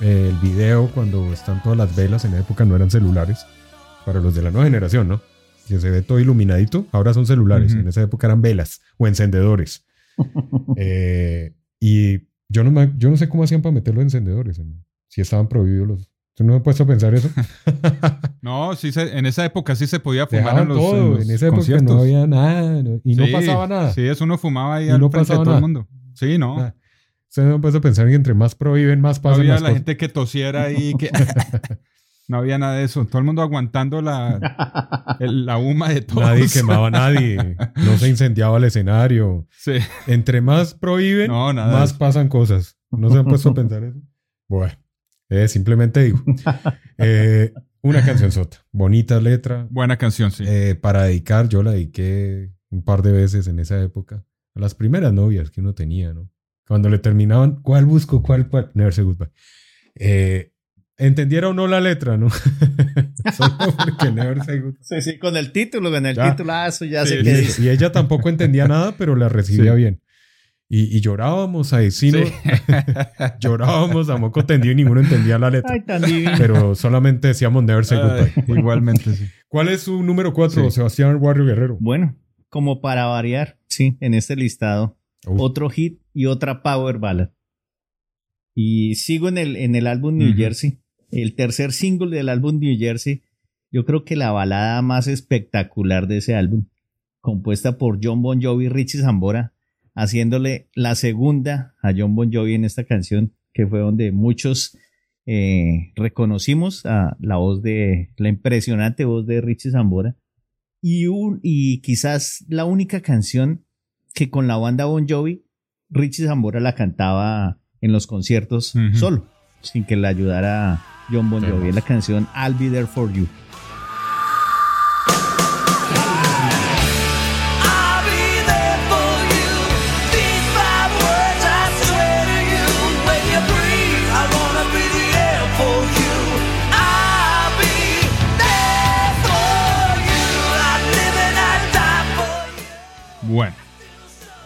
[SPEAKER 3] Eh, el video, cuando están todas las velas, en la época no eran celulares. Para los de la nueva generación, ¿no? Que se ve todo iluminadito, ahora son celulares. En esa época eran velas o encendedores. Eh, y yo no, me- yo no sé cómo hacían para meter los encendedores. Si estaban prohibidos los. ¿Tú no me has puesto a pensar eso?
[SPEAKER 4] No, sí se- en esa época sí se podía fumar
[SPEAKER 3] Dejaban
[SPEAKER 4] en los,
[SPEAKER 3] todo.
[SPEAKER 4] en los
[SPEAKER 3] En esa época
[SPEAKER 4] conciertos.
[SPEAKER 3] no había nada. no- y no
[SPEAKER 4] Sí,
[SPEAKER 3] pasaba nada.
[SPEAKER 4] Sí, eso uno fumaba ahí
[SPEAKER 3] Y
[SPEAKER 4] al
[SPEAKER 3] no
[SPEAKER 4] frente de todo el
[SPEAKER 3] nada.
[SPEAKER 4] mundo. Sí, no.
[SPEAKER 3] Nada. Ustedes no me han puesto a pensar que entre más prohíben, más
[SPEAKER 4] No
[SPEAKER 3] pasan
[SPEAKER 4] había la
[SPEAKER 3] cosas.
[SPEAKER 4] gente que tosiera ahí, que no había nada de eso. Todo el mundo aguantando la, el- la huma de todos.
[SPEAKER 3] Nadie quemaba a nadie. No se incendiaba el escenario.
[SPEAKER 4] Sí.
[SPEAKER 3] Entre más prohíben,
[SPEAKER 4] No,
[SPEAKER 3] más pasan cosas. ¿No se han puesto a pensar eso? Bueno, eh, simplemente digo. Eh, una canción sota. Bonita letra.
[SPEAKER 4] Buena canción, sí.
[SPEAKER 3] Eh, para dedicar, yo la dediqué un par de veces en esa época. A las primeras novias que uno tenía, ¿no? Cuando le terminaban, ¿cuál busco? ¿Cuál? cuál? Never say goodbye. Eh, entendiera o no la letra, ¿no? Solo porque never say goodbye.
[SPEAKER 5] Sí, sí, con el título, con el
[SPEAKER 3] Ya.
[SPEAKER 5] titulazo, ya
[SPEAKER 4] Sí,
[SPEAKER 5] sé
[SPEAKER 4] sí,
[SPEAKER 5] qué
[SPEAKER 4] sí.
[SPEAKER 5] dice.
[SPEAKER 3] Y ella tampoco entendía nada, pero la recibía
[SPEAKER 4] Sí.
[SPEAKER 3] bien. Y, y llorábamos ahí, sí, ¿no?
[SPEAKER 4] Sí.
[SPEAKER 3] llorábamos a moco tendido y ninguno entendía la letra.
[SPEAKER 5] Ay, tan divino.
[SPEAKER 3] Pero solamente decíamos never say
[SPEAKER 4] Ay,
[SPEAKER 3] goodbye.
[SPEAKER 4] igualmente, sí.
[SPEAKER 3] ¿Cuál es su número 4,
[SPEAKER 4] Sí.
[SPEAKER 3] Sebastián Warrio Guerrero?
[SPEAKER 5] Bueno, como para variar, sí, en este listado,
[SPEAKER 3] Uf.
[SPEAKER 5] otro hit y otra power ballad. Y sigo en el, en el álbum New. Jersey, el tercer single del álbum New Jersey. Yo creo que la balada más espectacular de ese álbum, compuesta por John Bon Jovi y Richie Zambora, haciéndole la segunda a John Bon Jovi en esta canción, que fue donde muchos eh, reconocimos a la voz de, la impresionante voz de Richie Zambora. Y, un, y quizás la única canción que con la banda Bon Jovi, Richie Zambora la cantaba en los conciertos solo, sin que le ayudara John Bon Jovi. Es la canción I'll Be There For You.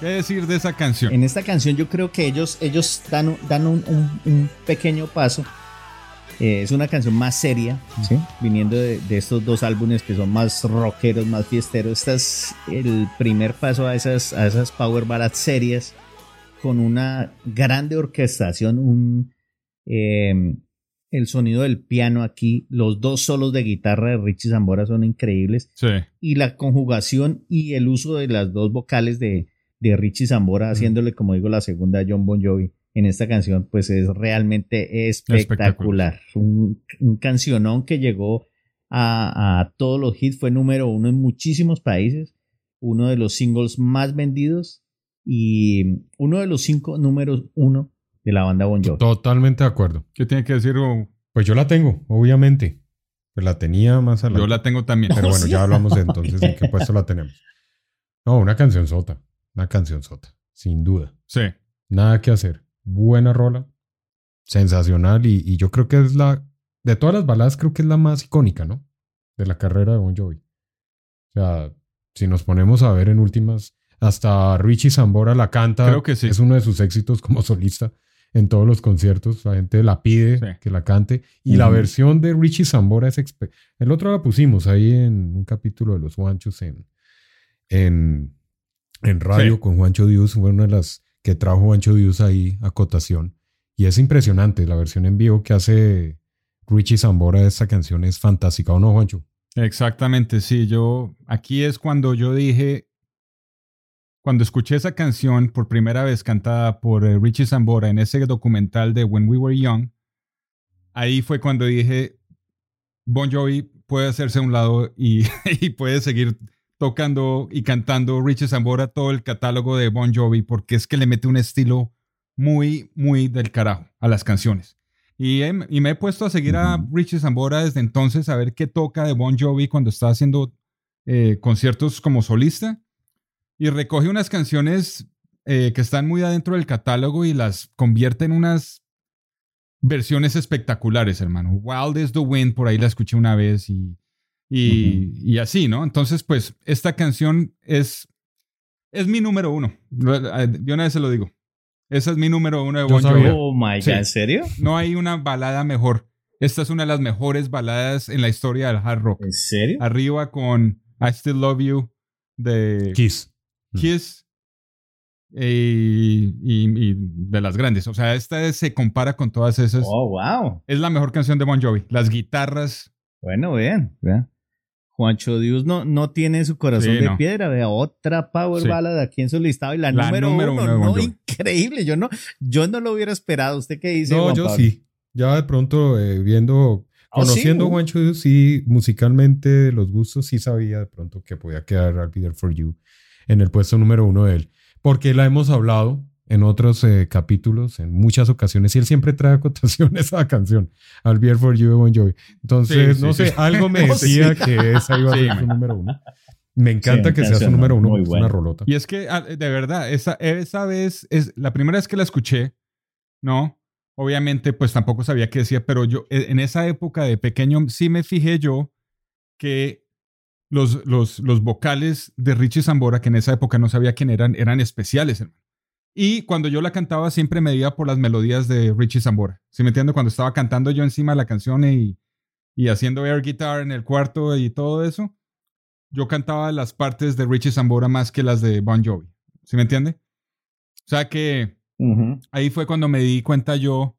[SPEAKER 4] ¿Qué decir de esa canción?
[SPEAKER 5] En esta canción yo creo que ellos, ellos dan, un- dan un, un- un pequeño paso. Eh, es una canción más seria, ¿sí? viniendo de, de estos dos álbumes que son más rockeros, más fiesteros. Este es el primer paso a esas, a esas power ballads serias con una grande orquestación, un, eh, el sonido del piano aquí, los dos solos de guitarra de Richie Zambora son increíbles
[SPEAKER 4] Sí.
[SPEAKER 5] y la conjugación y el uso de las dos vocales de, de Richie Zambora haciéndole, como digo, la segunda a John Bon Jovi en esta canción, pues es realmente espectacular. Un, un cancionón que llegó a, a todos los hits, fue número uno en muchísimos países, uno de los singles más vendidos y uno de los cinco números uno de la banda Bon Jovi.
[SPEAKER 3] Totalmente de acuerdo.
[SPEAKER 4] ¿Qué tiene que decir?
[SPEAKER 3] Pues yo la tengo, obviamente. Pues la tenía más adelante.
[SPEAKER 4] Yo la tengo también.
[SPEAKER 3] Pero bueno, ya hablamos de entonces en qué puesto la tenemos. No, una canción sota. Una canción sota. Sin duda.
[SPEAKER 4] Sí.
[SPEAKER 3] Nada que hacer. Buena rola. Sensacional. Y, y yo creo que es la. De todas las baladas, creo que es la más icónica, ¿no? De la carrera de Bon Jovi. O sea, si nos ponemos a ver en últimas, hasta Richie Zambora la canta.
[SPEAKER 4] Creo que sí.
[SPEAKER 3] Es uno de sus éxitos como solista en todos los conciertos. La gente la pide
[SPEAKER 4] Sí.
[SPEAKER 3] que la cante. Y la versión de Richie Zambora es. El otro la pusimos ahí en un capítulo de Los Juanchos en, en, en radio
[SPEAKER 4] Sí.
[SPEAKER 3] con Juancho Dios. Fue una de las que trajo Juancho Dios ahí a cotación. Y es impresionante. La versión en vivo que hace Richie Zambora de esta canción es fantástica, ¿o no, Juancho?
[SPEAKER 4] Exactamente, sí. Yo, aquí es cuando yo dije, cuando escuché esa canción por primera vez cantada por eh, Richie Zambora en ese documental de When We Were Young, ahí fue cuando dije, Bon Jovi puede hacerse a un lado y, y puede seguir tocando y cantando Richie Zambora todo el catálogo de Bon Jovi porque es que le mete un estilo muy, muy del carajo a las canciones. Y, he- y me he puesto a seguir a Richie Zambora desde entonces a ver qué toca de Bon Jovi cuando está haciendo eh, conciertos como solista. Y recoge unas canciones eh, que están muy adentro del catálogo y las convierte en unas versiones espectaculares, hermano. Wild is the Wind, por ahí la escuché una vez y, y, y así, ¿no? Entonces, pues, esta canción es, es mi número uno. Yo una vez se lo digo. Esa es mi número uno de Bon Jovi.
[SPEAKER 5] Oh my
[SPEAKER 4] Sí.
[SPEAKER 5] god, ¿en serio?
[SPEAKER 4] No hay una balada mejor. Esta es una de las mejores baladas en la historia del hard rock.
[SPEAKER 5] ¿En serio?
[SPEAKER 4] Arriba con I Still Love You de
[SPEAKER 3] Kiss.
[SPEAKER 4] Kiss eh, y, y de las grandes. O sea, esta es- se compara con todas esas.
[SPEAKER 5] Oh, wow.
[SPEAKER 4] Es la mejor canción de Bon Jovi. Las guitarras.
[SPEAKER 5] Bueno, vean, vean. Juancho Dios no, no tiene su corazón
[SPEAKER 4] Sí,
[SPEAKER 5] de
[SPEAKER 4] no.
[SPEAKER 5] piedra, vea, otra power
[SPEAKER 4] Sí.
[SPEAKER 5] ballad aquí en su listado y la,
[SPEAKER 4] La
[SPEAKER 5] número,
[SPEAKER 4] número
[SPEAKER 5] uno, no, increíble, yo no, yo no lo hubiera esperado, ¿usted qué dice?
[SPEAKER 3] No,
[SPEAKER 5] Juan
[SPEAKER 3] yo
[SPEAKER 5] Pablo?
[SPEAKER 3] sí. Ya de pronto, eh, viendo,
[SPEAKER 5] ¿Ah, sí?
[SPEAKER 3] conociendo a. Juancho Dios, sí, musicalmente, los gustos, sí sabía de pronto que podía quedar I'll Be There For You en el puesto número uno de él. Porque la hemos hablado en otros eh, capítulos, en muchas ocasiones, y él siempre trae a cotación esa canción, I'll Be For You de Bon Jovi. Entonces,
[SPEAKER 4] Sí, sí,
[SPEAKER 3] no sé,
[SPEAKER 4] sí.
[SPEAKER 3] algo me decía
[SPEAKER 5] sí.
[SPEAKER 3] que esa iba a
[SPEAKER 4] Sí,
[SPEAKER 3] ser su número uno. Me encanta
[SPEAKER 5] Sí,
[SPEAKER 3] que sea su número uno, es una rolota.
[SPEAKER 4] Y es que, ah, de verdad, esa, esa vez es la primera vez que la escuché, ¿no? Obviamente, pues tampoco sabía qué decía, pero yo eh, en esa época de pequeño sí me fijé yo que los, los, los vocales de Richie Zambora, que en esa época no sabía quién eran, eran especiales, hermano. Y cuando yo la cantaba siempre me iba por las melodías de Richie Zambora. ¿Sí me entiendo? Cuando estaba cantando yo encima de la canción y, y haciendo air guitar en el cuarto y todo eso, yo cantaba las partes de Richie Zambora más que las de Bon Jovi. ¿Sí me entiende? O sea que
[SPEAKER 5] Ujú.
[SPEAKER 4] ahí fue cuando me di cuenta yo.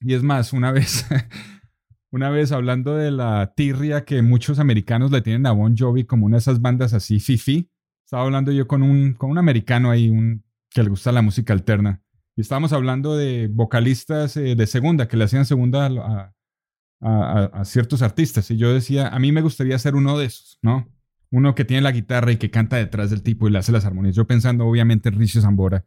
[SPEAKER 4] Y es más, una vez, una vez hablando de la tirria que muchos americanos le tienen a Bon Jovi como una de esas bandas así fifi, estaba hablando yo con un, con un americano ahí, un, que le gusta la música alterna. Y estábamos hablando de vocalistas eh, de segunda, que le hacían segunda a, a- a- a ciertos artistas. Y yo decía, a mí me gustaría ser uno de esos, ¿no? Uno que tiene la guitarra y que canta detrás del tipo y le hace las armonías. Yo pensando obviamente en Richie Zambora.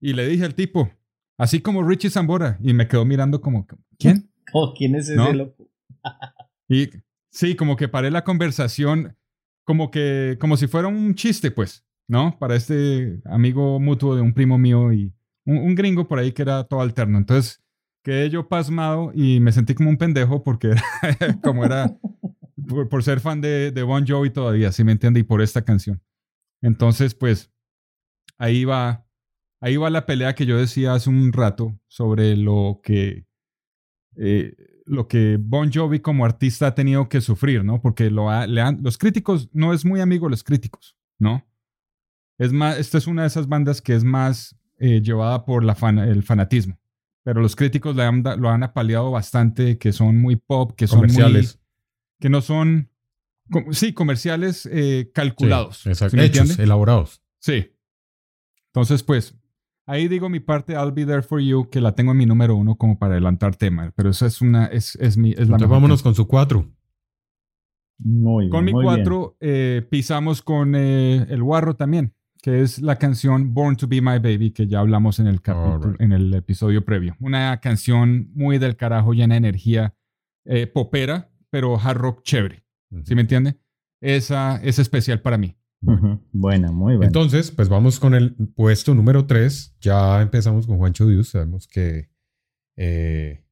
[SPEAKER 4] Y le dije al tipo, así como Richie Zambora. Y me quedó mirando como, ¿quién?
[SPEAKER 5] Oh, ¿Quién es ese
[SPEAKER 4] No.
[SPEAKER 5] loco?
[SPEAKER 4] Y sí, como que paré la conversación como que, como si fuera un chiste, pues, ¿no? Para este amigo mutuo de un primo mío y un, gringo por ahí que era todo alterno. Entonces quedé yo pasmado y me sentí como un pendejo porque como era, por, ser fan de, Bon Jovi todavía, ¿sí me entiende? Y por esta canción. Entonces, pues, ahí va, ahí va la pelea que yo decía hace un rato sobre lo que eh, lo que Bon Jovi como artista ha tenido que sufrir, ¿no? Porque lo ha- le han- los críticos, no es muy amigo los críticos, ¿no? Es más, esta es una de esas bandas que es más eh, llevada por la fan- el fanatismo. pero los críticos le han lo han apaleado bastante, que son muy pop, que son
[SPEAKER 3] Comerciales.
[SPEAKER 4] muy- que no son, com- sí, comerciales eh, calculados.
[SPEAKER 3] Sí, exacto.
[SPEAKER 4] ¿Sí me
[SPEAKER 3] Hechos, elaborados.
[SPEAKER 4] Sí. Entonces, pues, ahí digo mi parte, I'll be there for you, que la tengo en mi número uno como para adelantar tema, pero esa es una, es, es mi, es la
[SPEAKER 3] Entonces
[SPEAKER 4] mejor
[SPEAKER 3] vámonos con su 4.
[SPEAKER 5] Muy bien.
[SPEAKER 4] Con mi
[SPEAKER 5] muy bien.
[SPEAKER 4] 4 pisamos con eh, el guarro también, que es la canción Born to Be My Baby, que ya hablamos en el capítulo, en el episodio previo. Una canción muy del carajo, llena de energía, eh, popera, pero hard rock chévere. ¿Sí me entiende? Esa es especial para mí.
[SPEAKER 5] Buena, muy buena.
[SPEAKER 3] Entonces, pues vamos con el puesto número 3. Ya empezamos con Juancho Dios. Sabemos que. eh,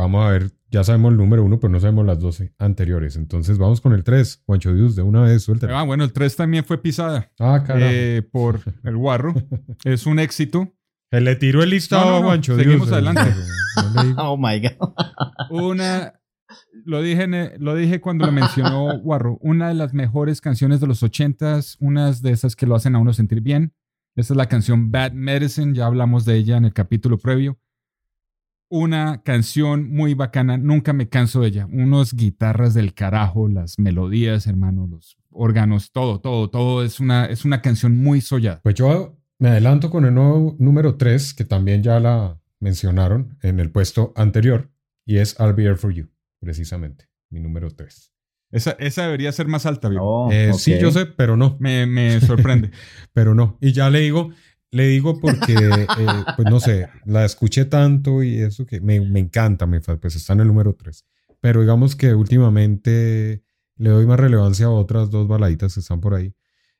[SPEAKER 3] vamos a ver, ya sabemos el número 1, pero no sabemos las 12 anteriores. Entonces, vamos con el 3. Juancho Dios, de una vez, suelta.
[SPEAKER 4] Ah, bueno, el 3 también fue pisada
[SPEAKER 3] Ah, carajo.
[SPEAKER 4] eh, por el guarro. es un éxito.
[SPEAKER 3] Se le tiró el listado
[SPEAKER 4] No, no,
[SPEAKER 3] a
[SPEAKER 4] no,
[SPEAKER 3] Juancho
[SPEAKER 4] seguimos
[SPEAKER 3] Dios.
[SPEAKER 4] adelante.
[SPEAKER 5] Oh my God.
[SPEAKER 4] Una, lo dije, el- lo dije cuando lo mencionó Guarro, una de las mejores canciones de los ochentas, unas de esas que lo hacen a uno sentir bien. Esta es la canción Bad Medicine, ya hablamos de ella en el capítulo previo. Una canción muy bacana, nunca me canso de ella. Unos guitarras del carajo, las melodías, hermano, los órganos, todo, todo, todo. Es una, es una canción muy sollada.
[SPEAKER 3] Pues yo me adelanto con el nuevo número 3, que también ya la mencionaron en el puesto anterior, y es I'll Be Here For You, precisamente, mi número 3.
[SPEAKER 4] Esa, esa debería ser más alta.
[SPEAKER 5] Oh,
[SPEAKER 3] Eh. Sí, yo sé, pero no,
[SPEAKER 4] Me, me sorprende.
[SPEAKER 3] pero no. Y ya le digo, le digo porque, eh, pues no sé, la escuché tanto y eso que me, me encanta, me, pues está en el número 3. Pero digamos que últimamente le doy más relevancia a otras dos baladitas que están por ahí,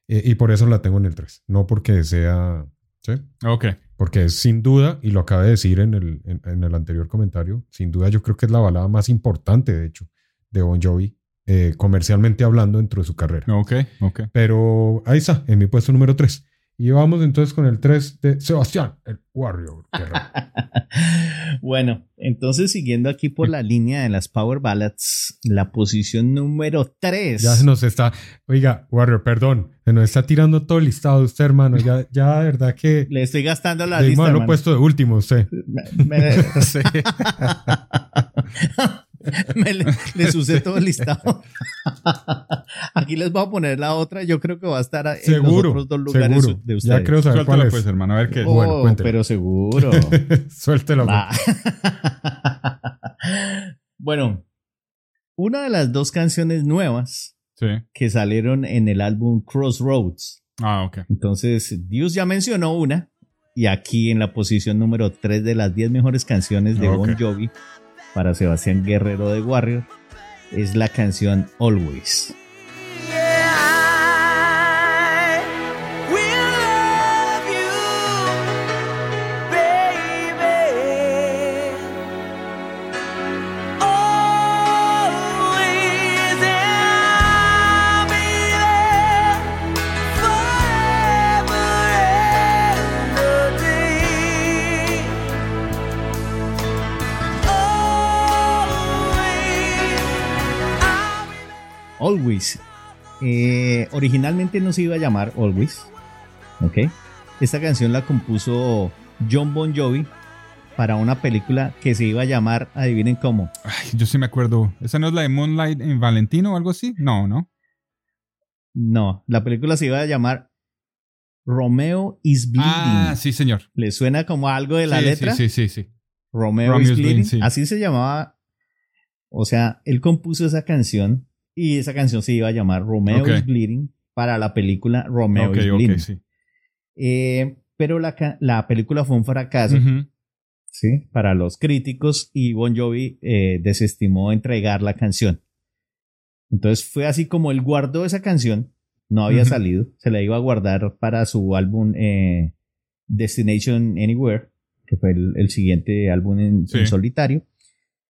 [SPEAKER 3] eh, y por eso la tengo en el 3, no porque sea, ¿sí?
[SPEAKER 4] ok.
[SPEAKER 3] Porque es sin duda, y lo acabé de decir en el, en, en el anterior comentario, sin duda yo creo que es la balada más importante, de hecho, de Bon Jovi, eh, comercialmente hablando dentro de su carrera.
[SPEAKER 4] Ok, ok.
[SPEAKER 3] Pero ahí está, en mi puesto número 3. Y vamos entonces con el 3 de Sebastián, el Warrior.
[SPEAKER 5] Bueno, entonces siguiendo aquí por la línea de las Power Ballads, la posición número 3.
[SPEAKER 3] ya se nos está, oiga, Warrior, perdón, se nos está tirando todo el listado de usted, hermano. Ya, ya de verdad que
[SPEAKER 5] Le estoy gastando la lista.
[SPEAKER 3] haberlo
[SPEAKER 5] hermano.
[SPEAKER 3] puesto de último usted.
[SPEAKER 5] Me, me- me le, les usé todo el listado. Aquí les voy a poner la otra. Yo creo que va a estar en
[SPEAKER 3] Seguro,
[SPEAKER 5] los otros dos lugares
[SPEAKER 3] seguro.
[SPEAKER 5] de ustedes.
[SPEAKER 3] Ya creo saber
[SPEAKER 4] Suéltalo
[SPEAKER 3] cuál es.
[SPEAKER 4] pues, hermano, a ver qué es.
[SPEAKER 5] Oh,
[SPEAKER 3] Bueno, cuéntelo.
[SPEAKER 5] pero seguro.
[SPEAKER 3] Suéltelo.
[SPEAKER 5] Va. bueno, una de las dos canciones nuevas
[SPEAKER 4] Sí.
[SPEAKER 5] que salieron en el álbum Crossroads.
[SPEAKER 4] Ah, ok.
[SPEAKER 5] Entonces, Dios ya mencionó una. Y aquí en la posición número 3 de las 10 mejores canciones de. Bon Jovi para Sebastián Guerrero de Warrior es la canción Always. Always. Eh, originalmente no se iba a llamar Always. ¿Ok? Esta canción la compuso John Bon Jovi para una película que se iba a llamar, adivinen cómo,
[SPEAKER 4] Ay, yo sí me acuerdo. ¿Esa no es la de Moonlight en Valentino o algo así? No, ¿no?
[SPEAKER 5] No, la película se iba a llamar Romeo is Bleeding.
[SPEAKER 4] Ah, sí, señor.
[SPEAKER 5] ¿Le suena como algo de la
[SPEAKER 4] Sí,
[SPEAKER 5] letra?
[SPEAKER 4] Sí, sí, sí, sí.
[SPEAKER 5] Romeo
[SPEAKER 4] Romeo
[SPEAKER 5] is Bleeding.
[SPEAKER 4] Bleeding, sí.
[SPEAKER 5] Así se llamaba. O sea, él compuso esa canción y esa canción se iba a llamar Romeo is Bleeding para la película Romeo
[SPEAKER 4] ok,
[SPEAKER 5] is Bleeding.
[SPEAKER 4] sí.
[SPEAKER 5] Eh, pero la, la película fue un fracaso para los críticos y Bon Jovi eh, desestimó entregar la canción. Entonces fue así como él guardó esa canción, no había salido, se la iba a guardar para su álbum eh, Destination Anywhere, que fue el, el siguiente álbum en,
[SPEAKER 4] Sí.
[SPEAKER 5] en solitario.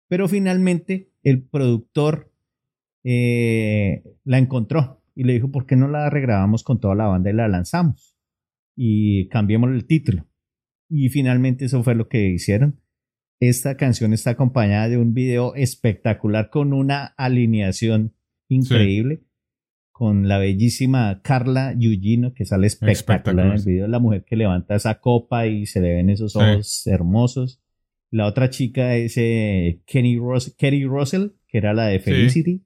[SPEAKER 5] Pero finalmente el productor eh, la encontró y le dijo, ¿por qué no la regrabamos con toda la banda y la lanzamos? Y cambiemos el título. Y finalmente eso fue lo que hicieron. Esta canción está acompañada de un video espectacular con una alineación increíble, con la bellísima Carla Yugino, que sale espectacular en el video, la mujer que levanta esa copa y se le ven esos
[SPEAKER 4] Sí.
[SPEAKER 5] ojos hermosos. La otra chica es eh, Kenny Kerry Russell, que era la de Felicity.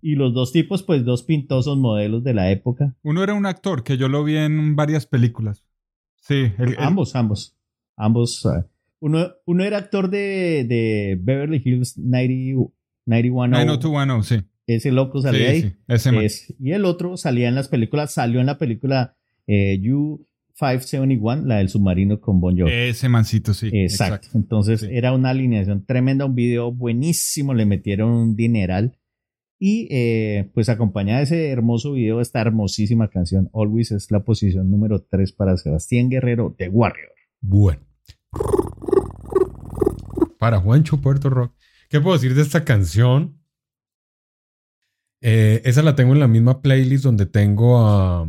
[SPEAKER 5] Y los dos tipos, pues dos pintosos modelos de la época.
[SPEAKER 4] Uno era un actor que yo lo vi en varias películas. Sí, el- el-
[SPEAKER 5] Ambos, ambos. Ambos. ah, uno, uno era actor de, de Beverly Hills 90, 91.
[SPEAKER 4] 90210, sí.
[SPEAKER 5] Ese loco salía
[SPEAKER 4] Sí,
[SPEAKER 5] ahí.
[SPEAKER 4] sí, ese man.
[SPEAKER 5] Es- y el otro salía en las películas, salió en la película eh, U571, la del submarino con Bon Jovi.
[SPEAKER 4] Ese mancito, sí.
[SPEAKER 5] exacto. Entonces
[SPEAKER 4] Sí.
[SPEAKER 5] era una alineación tremenda, un video buenísimo, le metieron un dineral. Y eh, pues acompañada de ese hermoso video, esta hermosísima canción, Always es la posición número 3 para Sebastián Guerrero de Warrior.
[SPEAKER 3] Bueno. Para Juancho Puerto Rock. ¿Qué puedo decir de esta canción? Eh, esa la tengo en la misma playlist donde tengo a,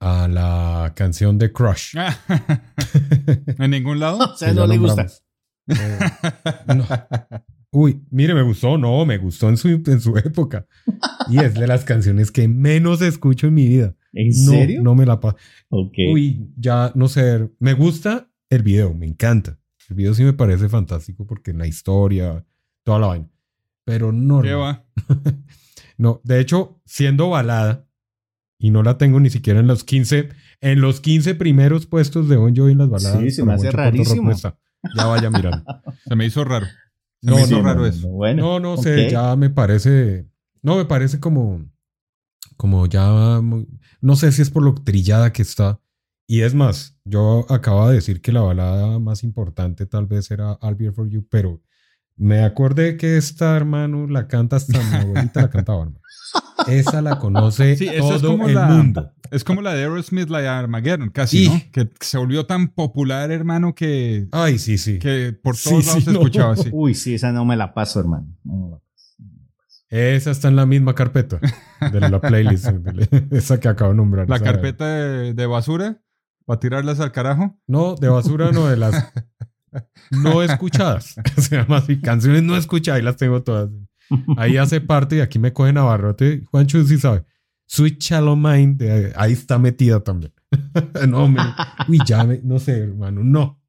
[SPEAKER 3] a la canción de Crush.
[SPEAKER 4] ¿En ningún lado?
[SPEAKER 5] O sea, no le gusta.
[SPEAKER 3] Eh, no. Uy, mire, me gustó, no, me gustó en su, en su época. Y es de las canciones que menos escucho en mi vida.
[SPEAKER 5] ¿En
[SPEAKER 3] No,
[SPEAKER 5] serio?
[SPEAKER 3] No me la paso.
[SPEAKER 5] Ok.
[SPEAKER 3] Uy, ya no sé. Me gusta el video, me encanta. El video sí me parece fantástico porque la historia, toda la vaina. Pero no.
[SPEAKER 4] ¿Qué
[SPEAKER 3] no.
[SPEAKER 4] va?
[SPEAKER 3] No, de hecho, siendo balada, y no la tengo ni siquiera en los 15, en los 15 primeros puestos de Bon Jovi en las baladas.
[SPEAKER 5] Sí, se me hace rarísimo.
[SPEAKER 3] Ya vaya mirando.
[SPEAKER 4] Se me hizo raro.
[SPEAKER 3] No, no,
[SPEAKER 4] raro eso.
[SPEAKER 5] no, bueno,
[SPEAKER 3] No, no sé, ya me parece. No, me parece como. Como ya. no sé si es por lo trillada que está. Y es más, yo acababa de decir que la balada más importante tal vez era I'll Be For You, pero me acordé que esta, hermano, la canta hasta mi abuelita la cantaba, hermano. Esa la conoce
[SPEAKER 4] Sí, esa es
[SPEAKER 3] todo
[SPEAKER 4] como
[SPEAKER 3] el
[SPEAKER 4] la-
[SPEAKER 3] mundo.
[SPEAKER 4] Es como la de Aerosmith, la de Armageddon, casi. Que se volvió tan popular, hermano, que,
[SPEAKER 3] Ay, sí, sí.
[SPEAKER 4] que por todos
[SPEAKER 3] sí,
[SPEAKER 4] lados se
[SPEAKER 3] no.
[SPEAKER 4] escuchaba así.
[SPEAKER 5] Uy, sí, esa no me la paso, hermano. No me la paso.
[SPEAKER 3] Esa está en la misma carpeta de la playlist. esa que acabo de nombrar.
[SPEAKER 4] La carpeta de, de basura para tirarlas al carajo.
[SPEAKER 3] No, de basura no, de las no escuchadas. Se llama así, canciones no escuchadas y las tengo todas. Ahí hace parte y aquí me coge Navarrote. Juancho sí sabe. Sweet Shallow Mind, de- ahí está metida también. no, me, uy, ya me, no sé, hermano, no.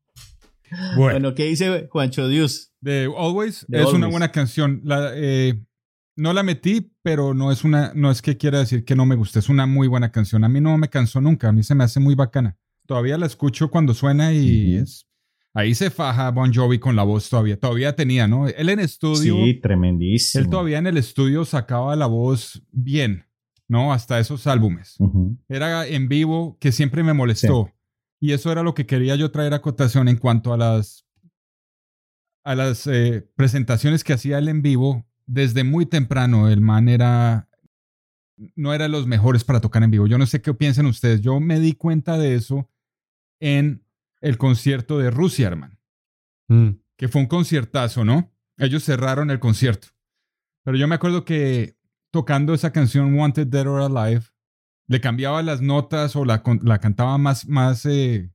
[SPEAKER 3] Bueno,
[SPEAKER 5] Bueno, ¿qué dice Juancho Dios?
[SPEAKER 4] De Always
[SPEAKER 5] De
[SPEAKER 4] es una buena canción. La, eh, no la metí, pero no es una, no es que quiera decir que no me guste. Es una muy buena canción. A mí no me cansó nunca. A mí se me hace muy bacana. Todavía la escucho cuando suena y es. Ahí se faja Bon Jovi con la voz todavía. Todavía tenía, ¿no? Él en estudio.
[SPEAKER 5] Sí, tremendísimo.
[SPEAKER 4] Él todavía en el estudio sacaba la voz bien, ¿no? Hasta esos álbumes.
[SPEAKER 5] Ujú.
[SPEAKER 4] Era en vivo que siempre me molestó. Y eso era lo que quería yo traer a cotación en cuanto a las, a las eh, presentaciones que hacía él en vivo. Desde muy temprano, el man era. No era los mejores para tocar en vivo. Yo no sé qué piensan ustedes. Yo me di cuenta de eso en el concierto de Rusia, hermano
[SPEAKER 3] mm,
[SPEAKER 4] que fue un conciertazo, ¿no? Ellos cerraron el concierto. Pero yo me acuerdo que tocando esa canción Wanted Dead or Alive, le cambiaba las notas o la, la cantaba más, más, eh,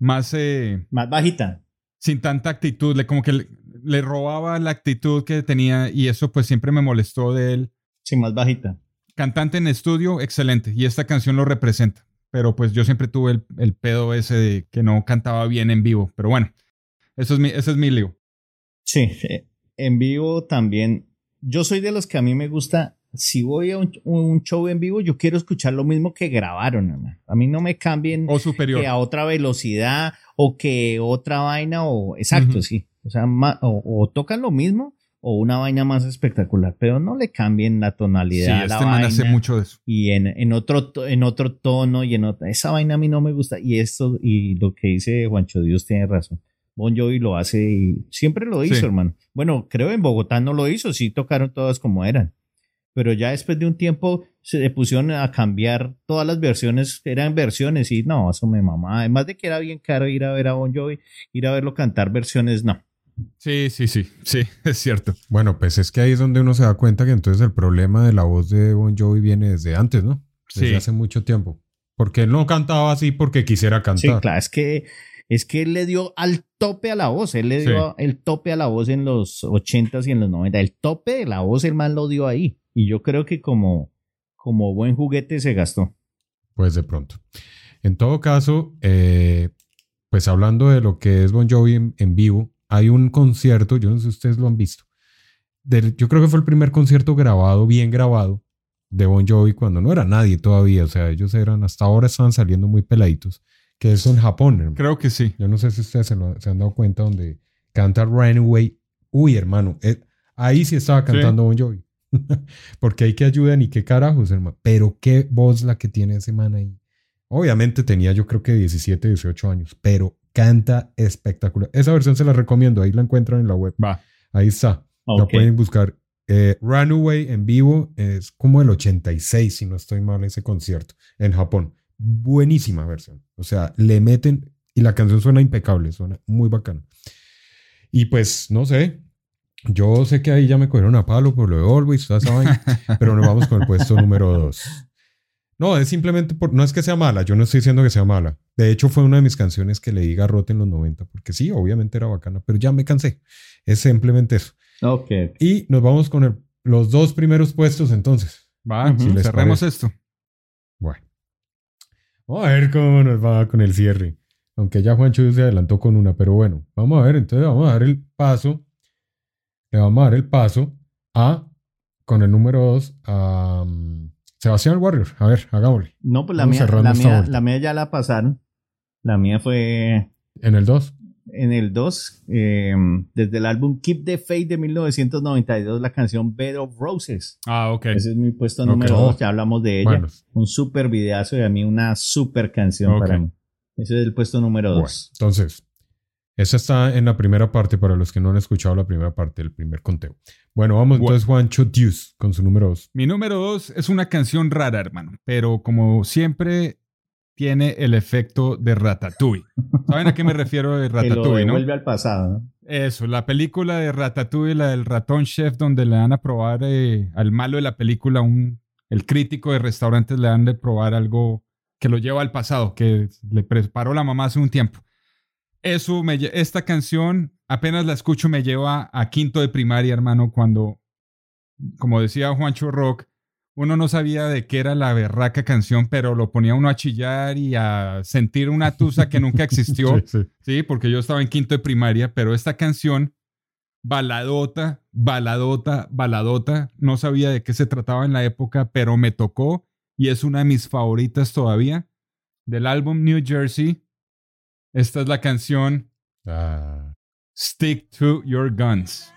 [SPEAKER 4] más eh,
[SPEAKER 5] Más bajita.
[SPEAKER 4] sin tanta actitud, le, como que le, le robaba la actitud que tenía y eso pues siempre me molestó de él.
[SPEAKER 5] Sí, más bajita.
[SPEAKER 4] Cantante en estudio, excelente. Y esta canción lo representa. Pero pues yo siempre tuve el, el pedo ese de que no cantaba bien en vivo. Pero bueno, eso es mi, ese es mi lío.
[SPEAKER 5] Sí, eh, en vivo también. Yo soy de los que a mí me gusta. Si voy a un, un show en vivo, yo quiero escuchar lo mismo que grabaron, hermano. A mí no me cambien
[SPEAKER 4] O superior.
[SPEAKER 5] que a otra velocidad o que otra vaina o exacto,
[SPEAKER 4] Ujú.
[SPEAKER 5] sí. O sea, ma- o, o tocan lo mismo o una vaina más espectacular, pero no le cambien la
[SPEAKER 4] Sí,
[SPEAKER 5] tonalidad a la
[SPEAKER 4] este hace
[SPEAKER 5] vaina
[SPEAKER 4] mucho de eso.
[SPEAKER 5] y en, en otro en otro tono y en otra esa vaina a mí no me gusta y esto y lo que dice Juancho Dios tiene razón. Bon Jovi lo hace y siempre lo hizo,
[SPEAKER 4] Sí.
[SPEAKER 5] hermano. Bueno, creo en Bogotá no lo hizo, sí tocaron todas como eran. Pero ya después de un tiempo se pusieron a cambiar todas las versiones, eran versiones y no, eso me mamá. Además de que era bien caro ir a ver a Bon Jovi, ir a verlo cantar versiones, no.
[SPEAKER 4] Sí, sí, sí, sí, es cierto.
[SPEAKER 3] bueno, pues es que ahí es donde uno se da cuenta que entonces el problema de la voz de Bon Jovi viene desde antes, ¿no? Desde
[SPEAKER 4] Sí.
[SPEAKER 3] hace mucho tiempo. Porque él no cantaba así porque quisiera cantar.
[SPEAKER 5] Sí, claro, es que es que él le dio al tope a la voz, él le dio el tope a la voz en los 80s y en los 90, el tope de la voz el man lo dio ahí. Y yo creo que como, como buen juguete se gastó.
[SPEAKER 3] Pues de pronto. En todo caso, eh, pues hablando de lo que es Bon Jovi en, en vivo, hay un concierto, yo no sé si ustedes lo han visto. del- yo creo que fue el primer concierto grabado, bien grabado, de Bon Jovi cuando no era nadie todavía. O sea, ellos eran, hasta ahora estaban saliendo muy peladitos, que es en Japón. hermano.
[SPEAKER 4] Creo que sí.
[SPEAKER 3] Yo no sé si ustedes se, lo- se han dado cuenta donde canta Runaway. Uy, hermano, eh, ahí sí estaba cantando Bon Jovi. Porque hay que ayuda ni qué carajos, hermano. Pero qué voz la que tiene ese man ahí. Obviamente tenía yo creo que 17, 18 años, pero canta espectacular. Esa versión se la recomiendo, ahí la encuentran en la web.
[SPEAKER 4] Va.
[SPEAKER 3] Ahí está. La pueden buscar. Eh, Runaway en vivo es como el 86, si no estoy mal, ese concierto en Japón. Buenísima versión. O sea, le meten y la canción suena impecable, suena muy bacana. Y pues, no sé. Yo sé que ahí ya me cogieron a palo por lo de Always, toda esa vaina, pero nos vamos con el puesto número 2. No, es simplemente por. No es que sea mala, yo no estoy diciendo que sea mala. De hecho, fue una de mis canciones que leí garrote en los 90, porque sí, obviamente era bacana, pero ya me cansé. Es simplemente eso.
[SPEAKER 5] Ok.
[SPEAKER 3] Y nos vamos con el- los dos primeros puestos entonces.
[SPEAKER 4] Va.
[SPEAKER 3] Si les
[SPEAKER 4] cerremos
[SPEAKER 3] parece.
[SPEAKER 4] esto.
[SPEAKER 3] Bueno. Vamos a ver cómo nos va con el cierre. Aunque ya Juancho se adelantó con una, pero bueno, vamos a ver. Entonces vamos a dar el paso. Le vamos a dar el paso a, con el número 2, a um, Sebastián Warrior. A ver, hagámosle.
[SPEAKER 5] No, pues la
[SPEAKER 3] Vamos
[SPEAKER 5] mía, la, mía, la mía ya la pasaron. La mía fue
[SPEAKER 3] En el 2.
[SPEAKER 5] en el 2, eh, desde el álbum Keep the Faith de 1992, la canción Bed of Roses.
[SPEAKER 4] Ah, ok.
[SPEAKER 5] Ese es mi puesto número 2, ya hablamos de ella.
[SPEAKER 3] Bueno,
[SPEAKER 5] Un super videazo y a mí una super canción
[SPEAKER 4] Ok.
[SPEAKER 5] para mí. Ese es el puesto número
[SPEAKER 3] bueno,
[SPEAKER 5] 2.
[SPEAKER 3] entonces, esa está en la primera parte para los que no han escuchado la primera parte, el primer conteo. Bueno, vamos
[SPEAKER 4] Bueno.
[SPEAKER 3] entonces Juancho Deuce con su número 2.
[SPEAKER 4] Mi número dos es una canción rara, hermano, pero como siempre tiene el efecto de Ratatouille. ¿Saben a qué me refiero de
[SPEAKER 5] Que lo
[SPEAKER 4] Ratatouille, no?
[SPEAKER 5] devuelve al pasado. ¿no?
[SPEAKER 4] Eso, la película de Ratatouille, la del ratón chef, donde le dan a probar eh, al malo de la película, un, el crítico de restaurantes le dan de probar algo que lo lleva al pasado, que le preparó la mamá hace un tiempo. Eso, me, esta canción, apenas la escucho, me lleva a quinto de primaria, hermano, cuando, como decía Juancho Rock, uno no sabía de qué era la berraca canción, pero lo ponía uno a chillar y a sentir una tusa que nunca existió.
[SPEAKER 3] Sí, sí.
[SPEAKER 4] Sí, porque yo estaba en quinto de primaria, pero esta canción, baladota, baladota, baladota, no sabía de qué se trataba en la época, pero me tocó y es una de mis favoritas todavía. Del álbum New Jersey, esta es la canción
[SPEAKER 3] Ah,
[SPEAKER 4] Stick to Your Guns.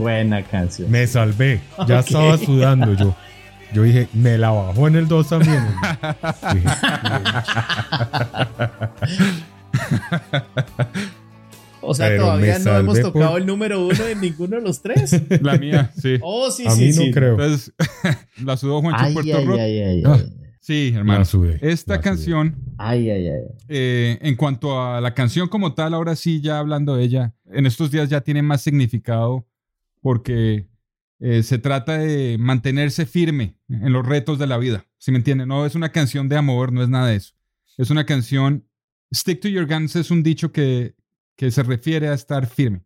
[SPEAKER 5] Buena canción.
[SPEAKER 3] me salvé. Ya estaba sudando yo. Yo dije, me la bajó en el 2 también. Dije,
[SPEAKER 5] O sea,
[SPEAKER 3] Pero
[SPEAKER 5] todavía no hemos tocado
[SPEAKER 3] por-
[SPEAKER 5] el número uno en ninguno de los tres.
[SPEAKER 4] La mía, sí.
[SPEAKER 5] Oh, sí,
[SPEAKER 3] a
[SPEAKER 5] sí,
[SPEAKER 3] mí
[SPEAKER 5] sí.
[SPEAKER 3] no creo.
[SPEAKER 4] Entonces, la sudó Juancho
[SPEAKER 5] Ay,
[SPEAKER 4] Puerto
[SPEAKER 5] ay,
[SPEAKER 4] Rock.
[SPEAKER 5] ay, ay,
[SPEAKER 3] Ah.
[SPEAKER 5] ay.
[SPEAKER 4] Sí, hermano.
[SPEAKER 3] La sudé,
[SPEAKER 4] Esta
[SPEAKER 3] la
[SPEAKER 4] canción
[SPEAKER 5] Ay, ay, ay.
[SPEAKER 4] Eh, en cuanto a la canción como tal, ahora sí, ya hablando de ella, en estos días ya tiene más significado porque eh, se trata de mantenerse firme en los retos de la vida. ¿Sí me entienden? No es una canción de amor, no es nada de eso. Es una canción. Stick to your guns es un dicho que, que se refiere a estar firme.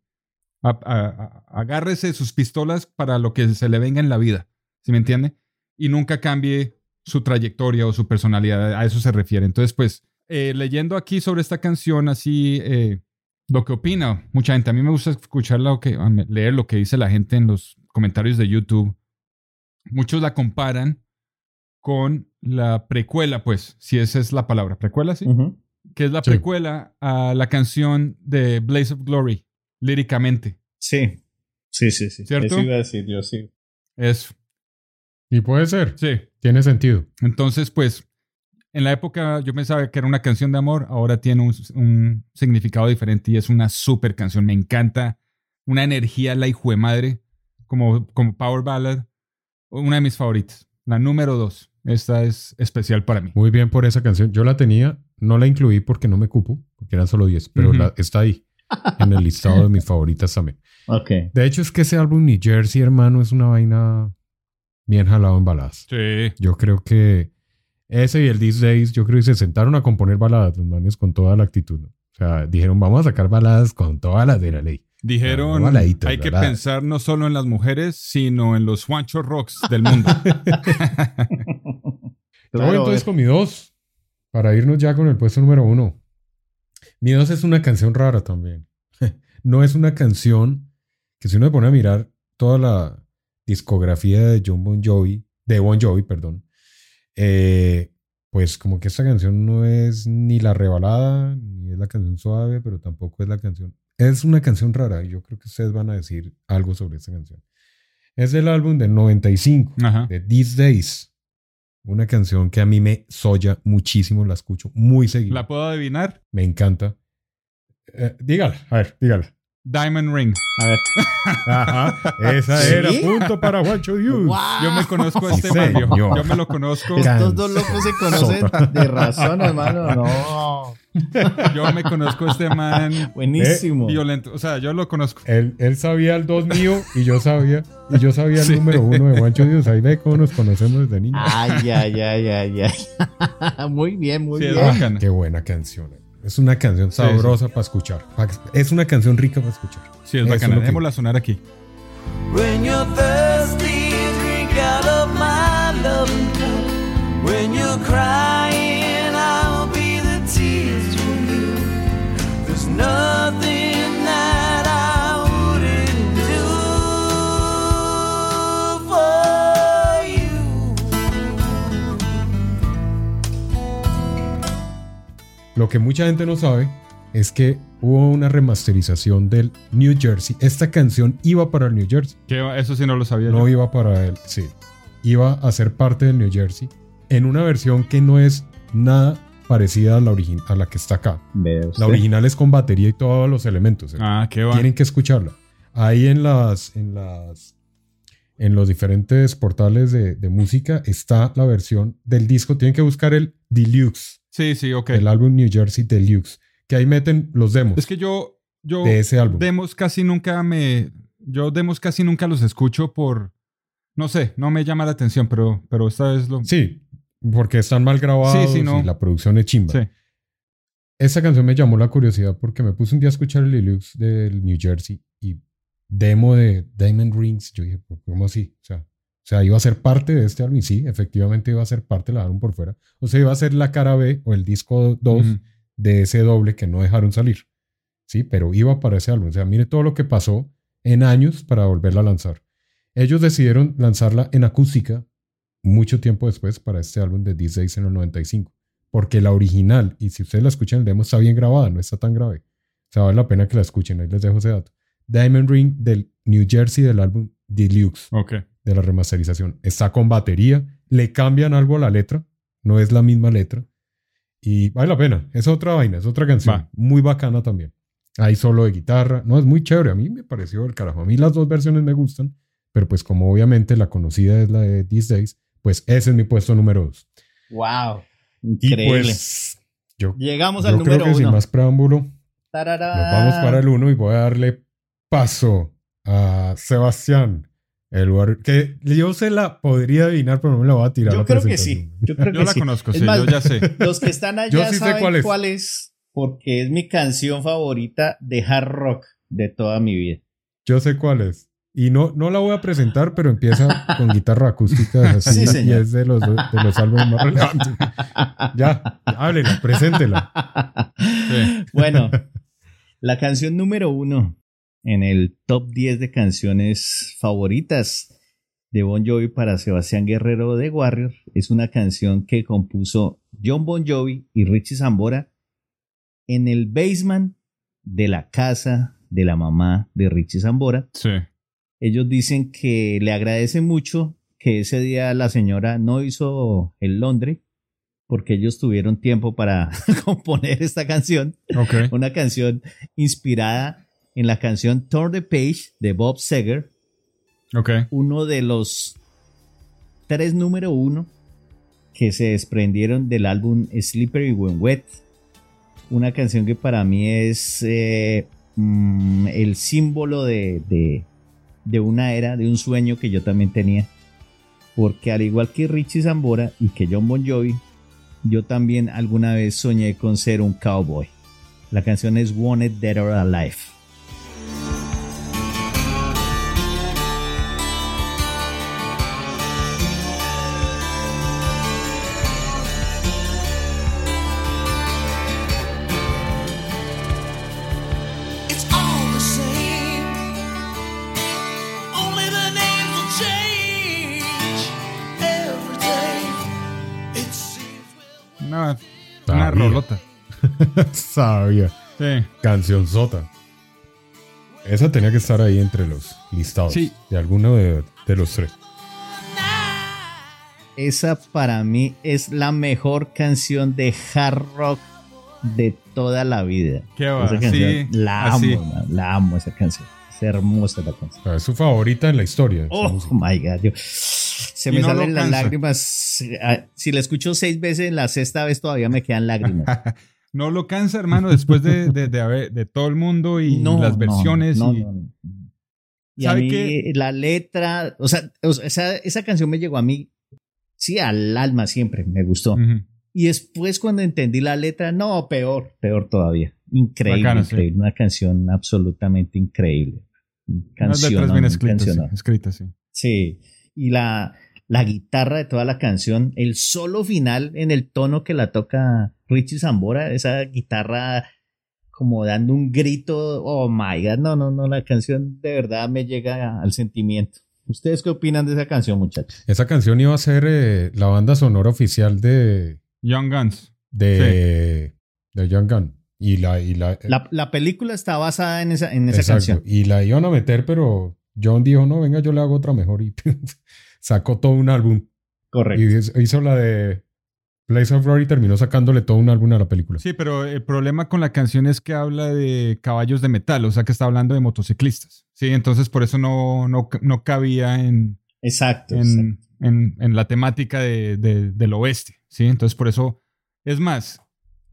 [SPEAKER 4] A- a- a- agárrese sus pistolas para lo que se le venga en la vida. ¿Sí me entiende? Y nunca cambie su trayectoria o su personalidad. A eso se refiere. Entonces, pues, eh, leyendo aquí sobre esta canción, así, eh, lo que opina mucha gente. A mí me gusta escuchar lo que, leer lo que dice la gente en los comentarios de YouTube. Muchos la comparan con la precuela, pues, si esa es la palabra, precuela, sí, que es la
[SPEAKER 3] Sí.
[SPEAKER 4] precuela a la canción de Blaze of Glory, líricamente.
[SPEAKER 5] Sí. Sí, sí, sí.
[SPEAKER 4] ¿Cierto?
[SPEAKER 5] Iba a decir yo, sí.
[SPEAKER 4] Eso,
[SPEAKER 3] Y puede ser,
[SPEAKER 4] sí.
[SPEAKER 3] tiene sentido.
[SPEAKER 4] Entonces, pues, en la época yo pensaba que era una canción de amor, ahora tiene un, un significado diferente y es una super canción. Me encanta una energía la hijo de madre, como, como Power Ballad, una de mis favoritas. La número dos. Esta es especial para mí.
[SPEAKER 3] Muy bien por esa canción. Yo la tenía, no la incluí porque no me cupo, porque eran solo 10, pero la- está ahí, en el listado de mis favoritas también.
[SPEAKER 5] Ok.
[SPEAKER 3] De hecho, es que ese álbum New Jersey, hermano, es una vaina bien jalado en baladas.
[SPEAKER 4] Sí.
[SPEAKER 3] Yo creo que ese y el These Days, yo creo que se sentaron a componer baladas, los manes, con toda la actitud. ¿no? O sea, dijeron, vamos a sacar baladas con todas las de la ley.
[SPEAKER 4] Dijeron, hay que pensar no solo en las mujeres, sino en los Juancho Rocks del mundo.
[SPEAKER 3] Voy entonces con mi dos, para irnos ya con el puesto número uno. Mi dos es una canción rara también. no es una canción que si uno se pone a mirar toda la discografía de John Bon Jovi, de Bon Jovi, perdón, eh, pues como que esta canción no es ni la rebalada, ni es la canción suave, pero tampoco es la canción. Es una canción rara y yo creo que ustedes van a decir algo sobre esta canción. Es del álbum del 95
[SPEAKER 4] Ajá.
[SPEAKER 3] de These Days. Una canción que a mí me soya muchísimo, la escucho muy seguido.
[SPEAKER 4] ¿La puedo adivinar?
[SPEAKER 3] Me encanta. Eh, dígala, a ver, dígala.
[SPEAKER 4] Diamond Ring.
[SPEAKER 5] A ver.
[SPEAKER 3] Ajá, esa
[SPEAKER 5] ¿Sí?
[SPEAKER 3] era punto para Juancho Dios.
[SPEAKER 5] Wow.
[SPEAKER 4] Yo me conozco a
[SPEAKER 3] Sí,
[SPEAKER 4] este man, yo,
[SPEAKER 3] señor.
[SPEAKER 4] yo me lo conozco.
[SPEAKER 5] Estos dos locos se conocen de razón, hermano. No.
[SPEAKER 4] Yo me conozco a este man
[SPEAKER 5] Buenísimo.
[SPEAKER 4] violento. O sea, yo lo conozco.
[SPEAKER 3] Él, él sabía el dos mío y yo sabía, y yo sabía el
[SPEAKER 4] Sí.
[SPEAKER 3] número uno de Juancho Dios. Ahí ve cómo nos conocemos desde niños.
[SPEAKER 5] Ay, ay, ay, ay, ay. Muy bien, muy
[SPEAKER 4] Sí,
[SPEAKER 5] bien.
[SPEAKER 3] Qué buena canción. Es una canción sabrosa para escuchar. Es una canción rica para escuchar.
[SPEAKER 4] Sí, es
[SPEAKER 3] Eso
[SPEAKER 4] bacana.
[SPEAKER 3] lo que-
[SPEAKER 4] Dejémosla sonar aquí.
[SPEAKER 6] When you're thirsty, drink out of my cup. When you're crying,
[SPEAKER 3] Lo que mucha gente no sabe es que hubo una remasterización del New Jersey. Esta canción iba para el New Jersey.
[SPEAKER 4] Que eso sí no lo sabía
[SPEAKER 3] No
[SPEAKER 4] yo.
[SPEAKER 3] iba para él, sí. Iba a ser parte del New Jersey en una versión que no es nada parecida a la, a la que está acá. La original es con batería y todos los elementos. ¿eh?
[SPEAKER 4] Ah, qué va.
[SPEAKER 3] Tienen que escucharla. Ahí en las, en las, en los diferentes portales de, de música está la versión del disco. Tienen que buscar el Deluxe,
[SPEAKER 4] Sí, sí, ok.
[SPEAKER 3] el álbum New Jersey Deluxe, que ahí meten los demos
[SPEAKER 4] Es que yo, yo
[SPEAKER 3] de ese álbum.
[SPEAKER 4] demos casi nunca me, yo demos casi nunca los escucho por, no sé, no me llama la atención, pero, pero esta vez lo.
[SPEAKER 3] Sí, porque están mal grabados
[SPEAKER 4] Sí, sí, no.
[SPEAKER 3] y la producción es chimba.
[SPEAKER 4] Sí.
[SPEAKER 3] Esa canción me llamó la curiosidad porque me puse un día a escuchar el Deluxe del New Jersey y demo de Diamond Rings. Yo dije, "¿Pero ¿cómo así? O sea, o sea, iba a ser parte de este álbum y sí, efectivamente iba a ser parte, la dejaron por fuera. O sea, iba a ser la cara B o el disco 2
[SPEAKER 4] Ujú.
[SPEAKER 3] de ese doble que no dejaron salir. Sí, pero iba para ese álbum. O sea, mire todo lo que pasó en años para volverla a lanzar. Ellos decidieron lanzarla en acústica mucho tiempo después para este álbum de These Days en el 95. Porque la original, y si ustedes la escuchan, el demo está bien grabada, no está tan grave. O sea, vale la pena que la escuchen. Ahí les dejo ese dato. Diamond Ring del New Jersey del álbum Deluxe
[SPEAKER 4] Ok.
[SPEAKER 3] De la remasterización. Está con batería, le cambian algo a la letra, no es la misma letra. Y vale la pena, es otra vaina, es otra canción,
[SPEAKER 4] Va.
[SPEAKER 3] muy bacana también. Hay solo de guitarra, no, es muy chévere, a mí me pareció el carajo. A mí las dos versiones me gustan, pero pues como obviamente la conocida es la de These Days, pues ese es mi puesto número dos.
[SPEAKER 5] Wow.
[SPEAKER 3] Y
[SPEAKER 5] Increíble.
[SPEAKER 3] pues yo,
[SPEAKER 5] Llegamos
[SPEAKER 3] yo
[SPEAKER 5] al
[SPEAKER 3] creo
[SPEAKER 5] número
[SPEAKER 3] que sin
[SPEAKER 5] uno.
[SPEAKER 3] más preámbulo,
[SPEAKER 5] Tarará.
[SPEAKER 3] nos vamos para el uno y voy a darle paso a Sebastián. El war- que yo se la podría adivinar, pero no me la voy a tirar.
[SPEAKER 5] Yo
[SPEAKER 3] la
[SPEAKER 5] creo que sí. Yo creo
[SPEAKER 4] Yo
[SPEAKER 5] que
[SPEAKER 4] la
[SPEAKER 5] sí.
[SPEAKER 4] conozco,
[SPEAKER 5] Es
[SPEAKER 4] sí,
[SPEAKER 5] más,
[SPEAKER 4] yo ya sé.
[SPEAKER 5] Los que están allá
[SPEAKER 3] Yo sí sé
[SPEAKER 5] saben
[SPEAKER 3] cuál es.
[SPEAKER 5] cuál es, porque es mi canción favorita de hard rock de toda mi vida.
[SPEAKER 3] Yo sé cuál es. Y no, no la voy a presentar, pero empieza con guitarra acústica así
[SPEAKER 5] Sí,
[SPEAKER 3] y es de los, de los álbumes más relevantes. Ya, háblela, preséntela.
[SPEAKER 4] Sí.
[SPEAKER 5] Bueno, la canción número uno en el top 10 de canciones favoritas de Bon Jovi para Sebastián Guerrero de Warrior es una canción que compuso John Bon Jovi y Richie Zambora en el basement de la casa de la mamá de Richie Zambora.
[SPEAKER 4] Sí.
[SPEAKER 5] Ellos dicen que le agradecen mucho que ese día la señora no hizo el Londres porque ellos tuvieron tiempo para componer esta canción una canción inspirada en la canción Turn the Page de Bob Seger,
[SPEAKER 4] Ok.
[SPEAKER 5] uno de los tres número uno que se desprendieron del álbum Slippery When Wet. Una canción que para mí es eh, mm, el símbolo de, de- de una era, de un sueño que yo también tenía. Porque al igual que Richie Zambora y que John Bon Jovi, yo también alguna vez soñé con ser un cowboy. La canción es Wanted Dead or Alive.
[SPEAKER 3] Sabía.
[SPEAKER 4] Sí.
[SPEAKER 3] Canción sota. Esa tenía que estar ahí entre los listados.
[SPEAKER 4] Sí.
[SPEAKER 3] De alguno de, de los tres.
[SPEAKER 5] Esa para mí es la mejor canción de hard rock de toda la vida.
[SPEAKER 4] Qué va,
[SPEAKER 5] Esa canción,
[SPEAKER 4] sí,
[SPEAKER 5] la
[SPEAKER 4] así.
[SPEAKER 5] amo, man, la amo esa canción. Es hermosa la canción.
[SPEAKER 3] Sea, es su favorita en la historia.
[SPEAKER 5] Oh my god. yo- se
[SPEAKER 4] Y
[SPEAKER 5] me
[SPEAKER 4] no
[SPEAKER 5] salen las lágrimas. Ah, Si la escucho seis veces, la sexta vez todavía me quedan lágrimas.
[SPEAKER 4] No lo cansa, hermano, después de, de, de, todo el mundo y
[SPEAKER 5] No,
[SPEAKER 4] las versiones.
[SPEAKER 5] no,
[SPEAKER 4] y,
[SPEAKER 5] no, no. Y a
[SPEAKER 4] ¿Sabe
[SPEAKER 5] mí
[SPEAKER 4] qué?
[SPEAKER 5] la letra, o sea, o sea, esa, esa canción me llegó a mí, sí, al alma siempre, me gustó. Y después cuando entendí la letra, no, peor, peor todavía. Increíble,
[SPEAKER 4] Bacana, sí.
[SPEAKER 5] increíble. Una canción absolutamente increíble.
[SPEAKER 4] Unas
[SPEAKER 5] Canción.
[SPEAKER 4] letras bien escritas, sí, escritas, sí.
[SPEAKER 5] Sí. Y la, la guitarra de toda la canción, el solo final en el tono que la toca Richie Zambora, esa guitarra como dando un grito, oh my god, no, no, no, la canción de verdad me llega al sentimiento. ¿Ustedes qué opinan de esa canción, muchachos?
[SPEAKER 3] Esa canción iba a ser eh, la banda sonora oficial de,
[SPEAKER 4] Young Guns.
[SPEAKER 3] de, de Young Gun. Y la, y la,
[SPEAKER 5] La, la película está basada en esa, en esa
[SPEAKER 3] Exacto.
[SPEAKER 5] canción.
[SPEAKER 3] Y la iban a meter, pero John dijo, no, venga, yo le hago otra mejor. Y sacó todo un álbum.
[SPEAKER 5] Correcto.
[SPEAKER 3] Y hizo- la de Place of Glory y terminó sacándole todo un álbum a la película.
[SPEAKER 4] Sí, pero el problema con la canción es que habla de caballos de metal, o sea que está hablando de motociclistas. Sí, entonces por eso no, no, no cabía en,
[SPEAKER 5] Exacto. exacto.
[SPEAKER 4] en, en- en la temática de- de- del oeste. Sí, entonces por eso. Es más,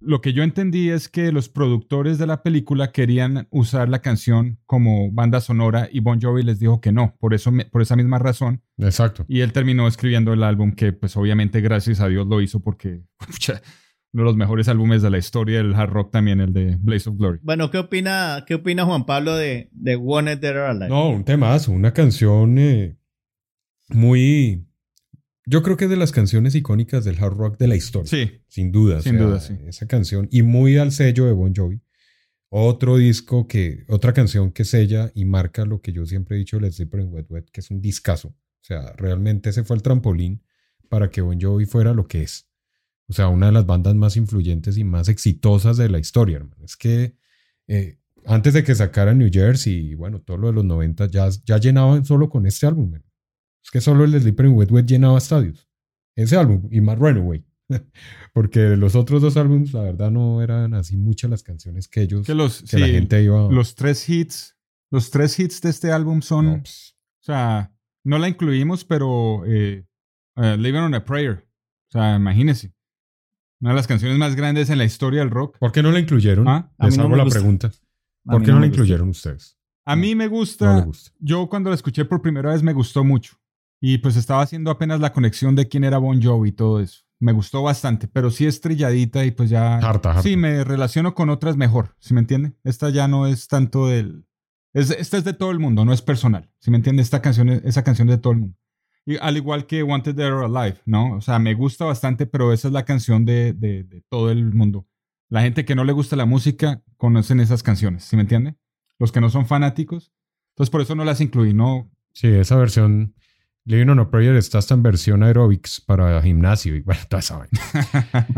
[SPEAKER 4] lo que yo entendí es que los productores de la película querían usar la canción como banda sonora y Bon Jovi les dijo que no, por, eso, me- por esa misma razón.
[SPEAKER 3] Exacto.
[SPEAKER 4] Y él terminó escribiendo el álbum que pues obviamente gracias a Dios lo hizo porque pucha, uno de los mejores álbumes de la historia del hard rock también, el de Blaze of Glory.
[SPEAKER 5] Bueno, ¿qué opina, qué opina Juan Pablo de, de Wanted Dead or Alive?
[SPEAKER 3] No, un temazo, una canción eh, muy... Yo creo que es de las canciones icónicas del hard rock de la historia.
[SPEAKER 4] Sí,
[SPEAKER 3] Sin duda. o
[SPEAKER 4] Sin
[SPEAKER 3] sea,
[SPEAKER 4] duda, sí.
[SPEAKER 3] Esa canción. Y muy al sello de Bon Jovi. Otro disco que, otra canción que sella y marca lo que yo siempre he dicho de Slippery and Wet Wet, que es un discazo. O sea, realmente ese fue el trampolín para que Bon Jovi fuera lo que es. O sea, una de las bandas más influyentes y más exitosas de la historia, hermano. Es que eh, antes de que sacaran New Jersey y bueno, todo lo de los 90 ya, ya llenaban solo con este álbum. hermano. Es que solo el de and Wet Wet llenaba estadios. Ese álbum y más Runaway. Porque los otros dos álbumes, la verdad, no eran así muchas las canciones que ellos,
[SPEAKER 4] que los,
[SPEAKER 3] que la
[SPEAKER 4] sí,
[SPEAKER 3] gente iba
[SPEAKER 4] los tres hits, los tres hits de este álbum son,
[SPEAKER 3] No, pues,
[SPEAKER 4] o sea, no la incluimos, pero eh, eh, Living on a Prayer, o sea, imagínense, una de las canciones más grandes en la historia del rock.
[SPEAKER 3] ¿Por qué no la incluyeron?
[SPEAKER 4] Ah,
[SPEAKER 3] Les
[SPEAKER 5] no
[SPEAKER 3] hago la
[SPEAKER 5] gusta.
[SPEAKER 3] pregunta. ¿Por qué no, la incluyeron ustedes?
[SPEAKER 4] A mí me gusta,
[SPEAKER 3] gusta.
[SPEAKER 4] yo cuando la escuché por primera vez me gustó mucho. Y pues estaba haciendo apenas la conexión de quién era Bon Jovi y todo eso. Me gustó bastante, pero sí es trilladita y pues ya...
[SPEAKER 3] Harta, harta.
[SPEAKER 4] Sí, me relaciono con otras mejor, ¿sí me entiende? Esta ya no es tanto del... Es, esta es de todo el mundo, no es personal, ¿sí me entiende? Esta canción, es- esa canción es de todo el mundo. Y al igual que Wanted Dead or Alive, ¿no? O sea, me gusta bastante, pero esa es la canción de, de, de todo el mundo. La gente que no le gusta la música conocen esas canciones, ¿sí me entiende? Los que no son fanáticos. Entonces por eso no las incluí, ¿no?
[SPEAKER 3] Sí, esa versión Living on a Prayer está hasta en versión aerobics para gimnasio y bueno, toda esa vaina.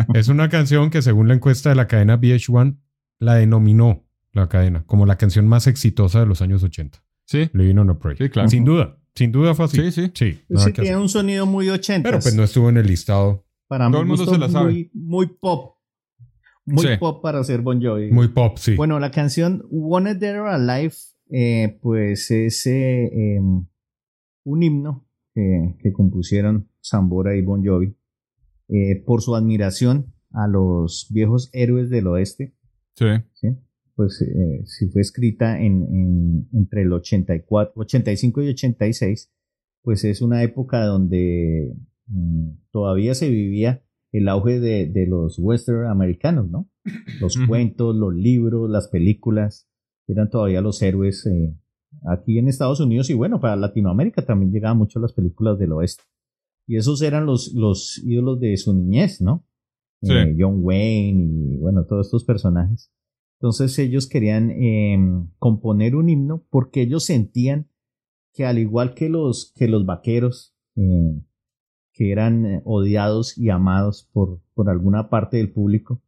[SPEAKER 3] es una canción que según la encuesta de la cadena VH1 la denominó la cadena como la canción más exitosa de los años 80.
[SPEAKER 4] Sí,
[SPEAKER 3] Living on a Prayer.
[SPEAKER 4] Sí, claro.
[SPEAKER 3] Sin duda, sin duda fue así.
[SPEAKER 4] Sí, sí.
[SPEAKER 3] Sí,
[SPEAKER 5] sí,
[SPEAKER 3] que
[SPEAKER 5] tiene un sonido muy 80.
[SPEAKER 3] Pero pues no estuvo en el listado.
[SPEAKER 5] Para
[SPEAKER 4] Todo
[SPEAKER 5] mí
[SPEAKER 4] el mundo se la sabe.
[SPEAKER 5] Muy, muy pop. Muy
[SPEAKER 4] Sí.
[SPEAKER 5] pop para ser Bon Jovi.
[SPEAKER 3] Muy pop, sí.
[SPEAKER 5] Bueno, la canción Wanted or Alive, eh, pues es eh, eh, un himno que, que compusieron Zambora y Bon Jovi eh, por su admiración a los viejos héroes del oeste.
[SPEAKER 4] Sí.
[SPEAKER 5] ¿sí? Pues eh, sí fue escrita en, en- entre el 84, 85 y 86, pues es una época donde mm, todavía se vivía el auge de, de los western americanos, ¿no? Los cuentos, los libros, las películas, eran todavía los héroes eh, aquí en Estados Unidos y bueno, para Latinoamérica también llegaban mucho las películas del oeste. Y esos eran los, los ídolos de su niñez, ¿no?
[SPEAKER 4] Sí.
[SPEAKER 5] Eh, John Wayne y bueno, todos estos personajes. Entonces ellos querían eh, componer un himno porque ellos sentían que al igual que los, que los vaqueros, eh, que eran eh, odiados y amados por, por alguna parte del público,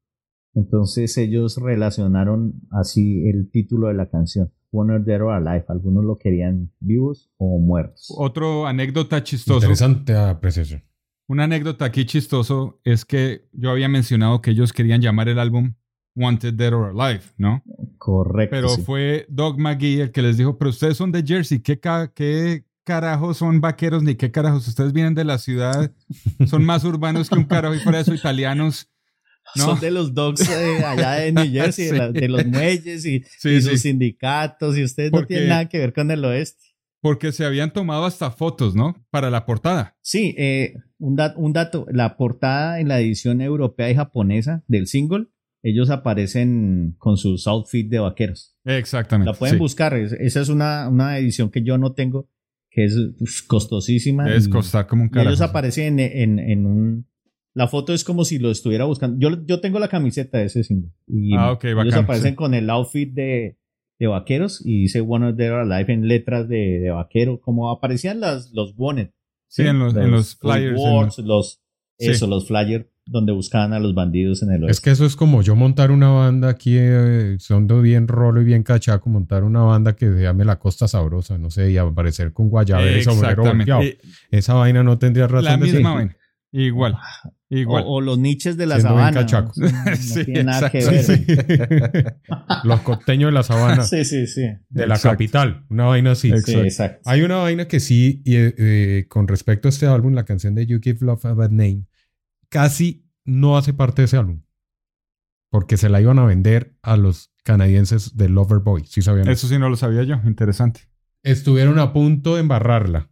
[SPEAKER 5] entonces ellos relacionaron así el título de la canción, Wanted Dead or Alive. Algunos lo querían vivos o muertos.
[SPEAKER 4] Otro anécdota chistoso.
[SPEAKER 3] Interesante apreciación.
[SPEAKER 4] Una anécdota aquí chistoso es que yo había mencionado que ellos querían llamar el álbum Wanted Dead or Alive, ¿no?
[SPEAKER 5] Correcto.
[SPEAKER 4] Pero
[SPEAKER 5] sí.
[SPEAKER 4] fue Doug McGee el que les dijo, pero ustedes son de Jersey, ¿qué, ca- qué carajos son vaqueros ni qué carajos? Ustedes vienen de la ciudad, son más urbanos que un carajo y fuera de eso italianos. ¿No?
[SPEAKER 5] Son de los dogs eh, allá de New Jersey, de, la- de los muelles y,
[SPEAKER 4] Sí,
[SPEAKER 5] y
[SPEAKER 4] sí.
[SPEAKER 5] sus sindicatos, y ustedes no tienen nada que ver con el oeste.
[SPEAKER 4] Porque se habían tomado hasta fotos, ¿no? Para la portada.
[SPEAKER 5] Sí, eh, un, dat- un dato, la portada en la edición europea y japonesa del single, ellos aparecen con sus outfits de vaqueros.
[SPEAKER 4] Exactamente.
[SPEAKER 5] La pueden
[SPEAKER 4] sí.
[SPEAKER 5] buscar, es- esa es una, una edición que yo no tengo, que es uf, costosísima. Y-
[SPEAKER 4] costar como un carajo.
[SPEAKER 5] ellos aparecen en, en- en un... La foto es como si lo estuviera buscando. Yo, yo tengo la camiseta de ese single. Y
[SPEAKER 4] Ah, ok,
[SPEAKER 5] ellos
[SPEAKER 4] bacán,
[SPEAKER 5] aparecen
[SPEAKER 4] sí.
[SPEAKER 5] con el outfit de, de vaqueros y dice One of or Alive en letras de, de vaquero, como aparecían las, los Bonnet.
[SPEAKER 4] Sí, en los- en los flyers, en
[SPEAKER 5] Words, los,
[SPEAKER 4] Sí.
[SPEAKER 5] Eso, los flyers donde buscaban a los bandidos en el
[SPEAKER 3] Es
[SPEAKER 5] oeste.
[SPEAKER 3] que eso es como yo montar una banda aquí, eh, son de bien rolo y bien cachaco, montar una banda que se llame La Costa Sabrosa, no sé, y aparecer con guayabera y sombrero Esa vaina no tendría razón
[SPEAKER 4] la
[SPEAKER 3] de ser.
[SPEAKER 4] misma vaina. Igual. Igual.
[SPEAKER 5] O, o los niches de la
[SPEAKER 3] Siendo
[SPEAKER 5] sabana. No, no
[SPEAKER 4] Sí,
[SPEAKER 5] tiene nada que
[SPEAKER 4] exacto.
[SPEAKER 5] ver.
[SPEAKER 3] Sí. Los costeños de la sabana,
[SPEAKER 5] Sí, sí, sí.
[SPEAKER 3] de la
[SPEAKER 4] Exacto.
[SPEAKER 3] capital, una vaina así.
[SPEAKER 5] Sí, exacto.
[SPEAKER 3] Hay una vaina que sí, y, eh, eh, con respecto a este álbum, la canción de You Give Love a Bad Name, casi no hace parte de ese álbum. Porque se la iban a vender a los canadienses de Loverboy. ¿Sí sabían
[SPEAKER 4] Eso sí no lo sabía yo. Interesante.
[SPEAKER 3] Estuvieron a punto de embarrarla.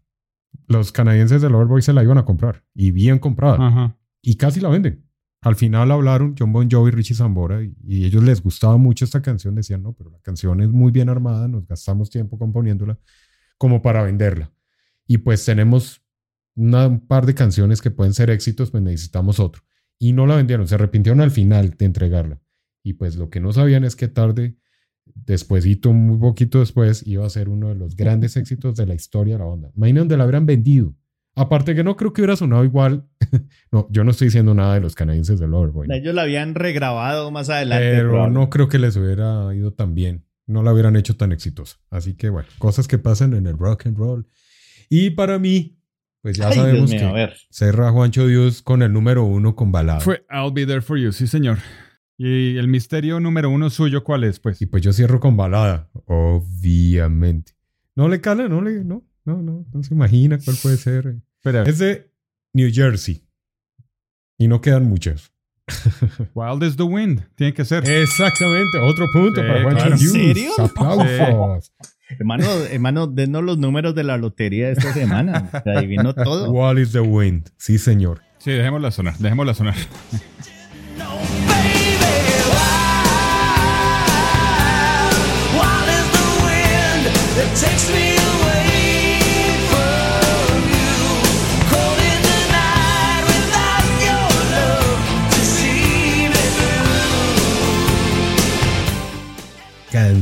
[SPEAKER 3] Los canadienses de Loverboy se la iban a comprar. Y bien comprada.
[SPEAKER 4] Ajá.
[SPEAKER 3] Y casi la venden. Al final hablaron John Bon Jovi y Richie Zambora y, y ellos les gustaba mucho esta canción. Decían, no, pero la canción es muy bien armada, nos gastamos tiempo componiéndola como para venderla. Y pues tenemos un par de canciones que pueden ser éxitos, pues necesitamos otro. Y no la vendieron, se arrepintieron al final de entregarla. Y pues lo que no sabían es que tarde, despuésito, muy poquito después, iba a ser uno de los grandes éxitos de la historia de la banda. Imagínate donde la hubieran vendido. Aparte que no creo que hubiera sonado igual. no, yo no estoy diciendo nada de los canadienses del Loverboy. ¿no?
[SPEAKER 5] Ellos la habían regrabado más adelante.
[SPEAKER 3] Pero no creo que les hubiera ido tan bien. No la hubieran hecho tan exitosa. Así que bueno, cosas que pasan en el rock and roll. Y para mí, pues ya
[SPEAKER 5] Ay,
[SPEAKER 3] sabemos
[SPEAKER 5] mío,
[SPEAKER 3] que
[SPEAKER 5] a ver.
[SPEAKER 3] cerra Juancho Dios con el número uno con balada.
[SPEAKER 4] Fue I'll Be There For You, sí señor. Y el misterio número uno suyo, ¿cuál es? Pues
[SPEAKER 3] Y pues yo cierro con balada, obviamente. No le cala, no le, no, no, no, no se imagina cuál puede ser.
[SPEAKER 4] espera,
[SPEAKER 3] Es de New Jersey. Y no quedan muchas.
[SPEAKER 4] Wild is the Wind, tiene que ser.
[SPEAKER 3] Exactamente, otro punto
[SPEAKER 4] Sí,
[SPEAKER 3] para Juancho
[SPEAKER 4] claro.
[SPEAKER 5] ¿En serio?
[SPEAKER 3] Aplausos.
[SPEAKER 5] Hermano, hermano, denos los números de la lotería de esta semana. Se adivinó todo.
[SPEAKER 3] What is the wind? Sí, señor.
[SPEAKER 4] Sí, dejémosla sonar, dejémosla sonar.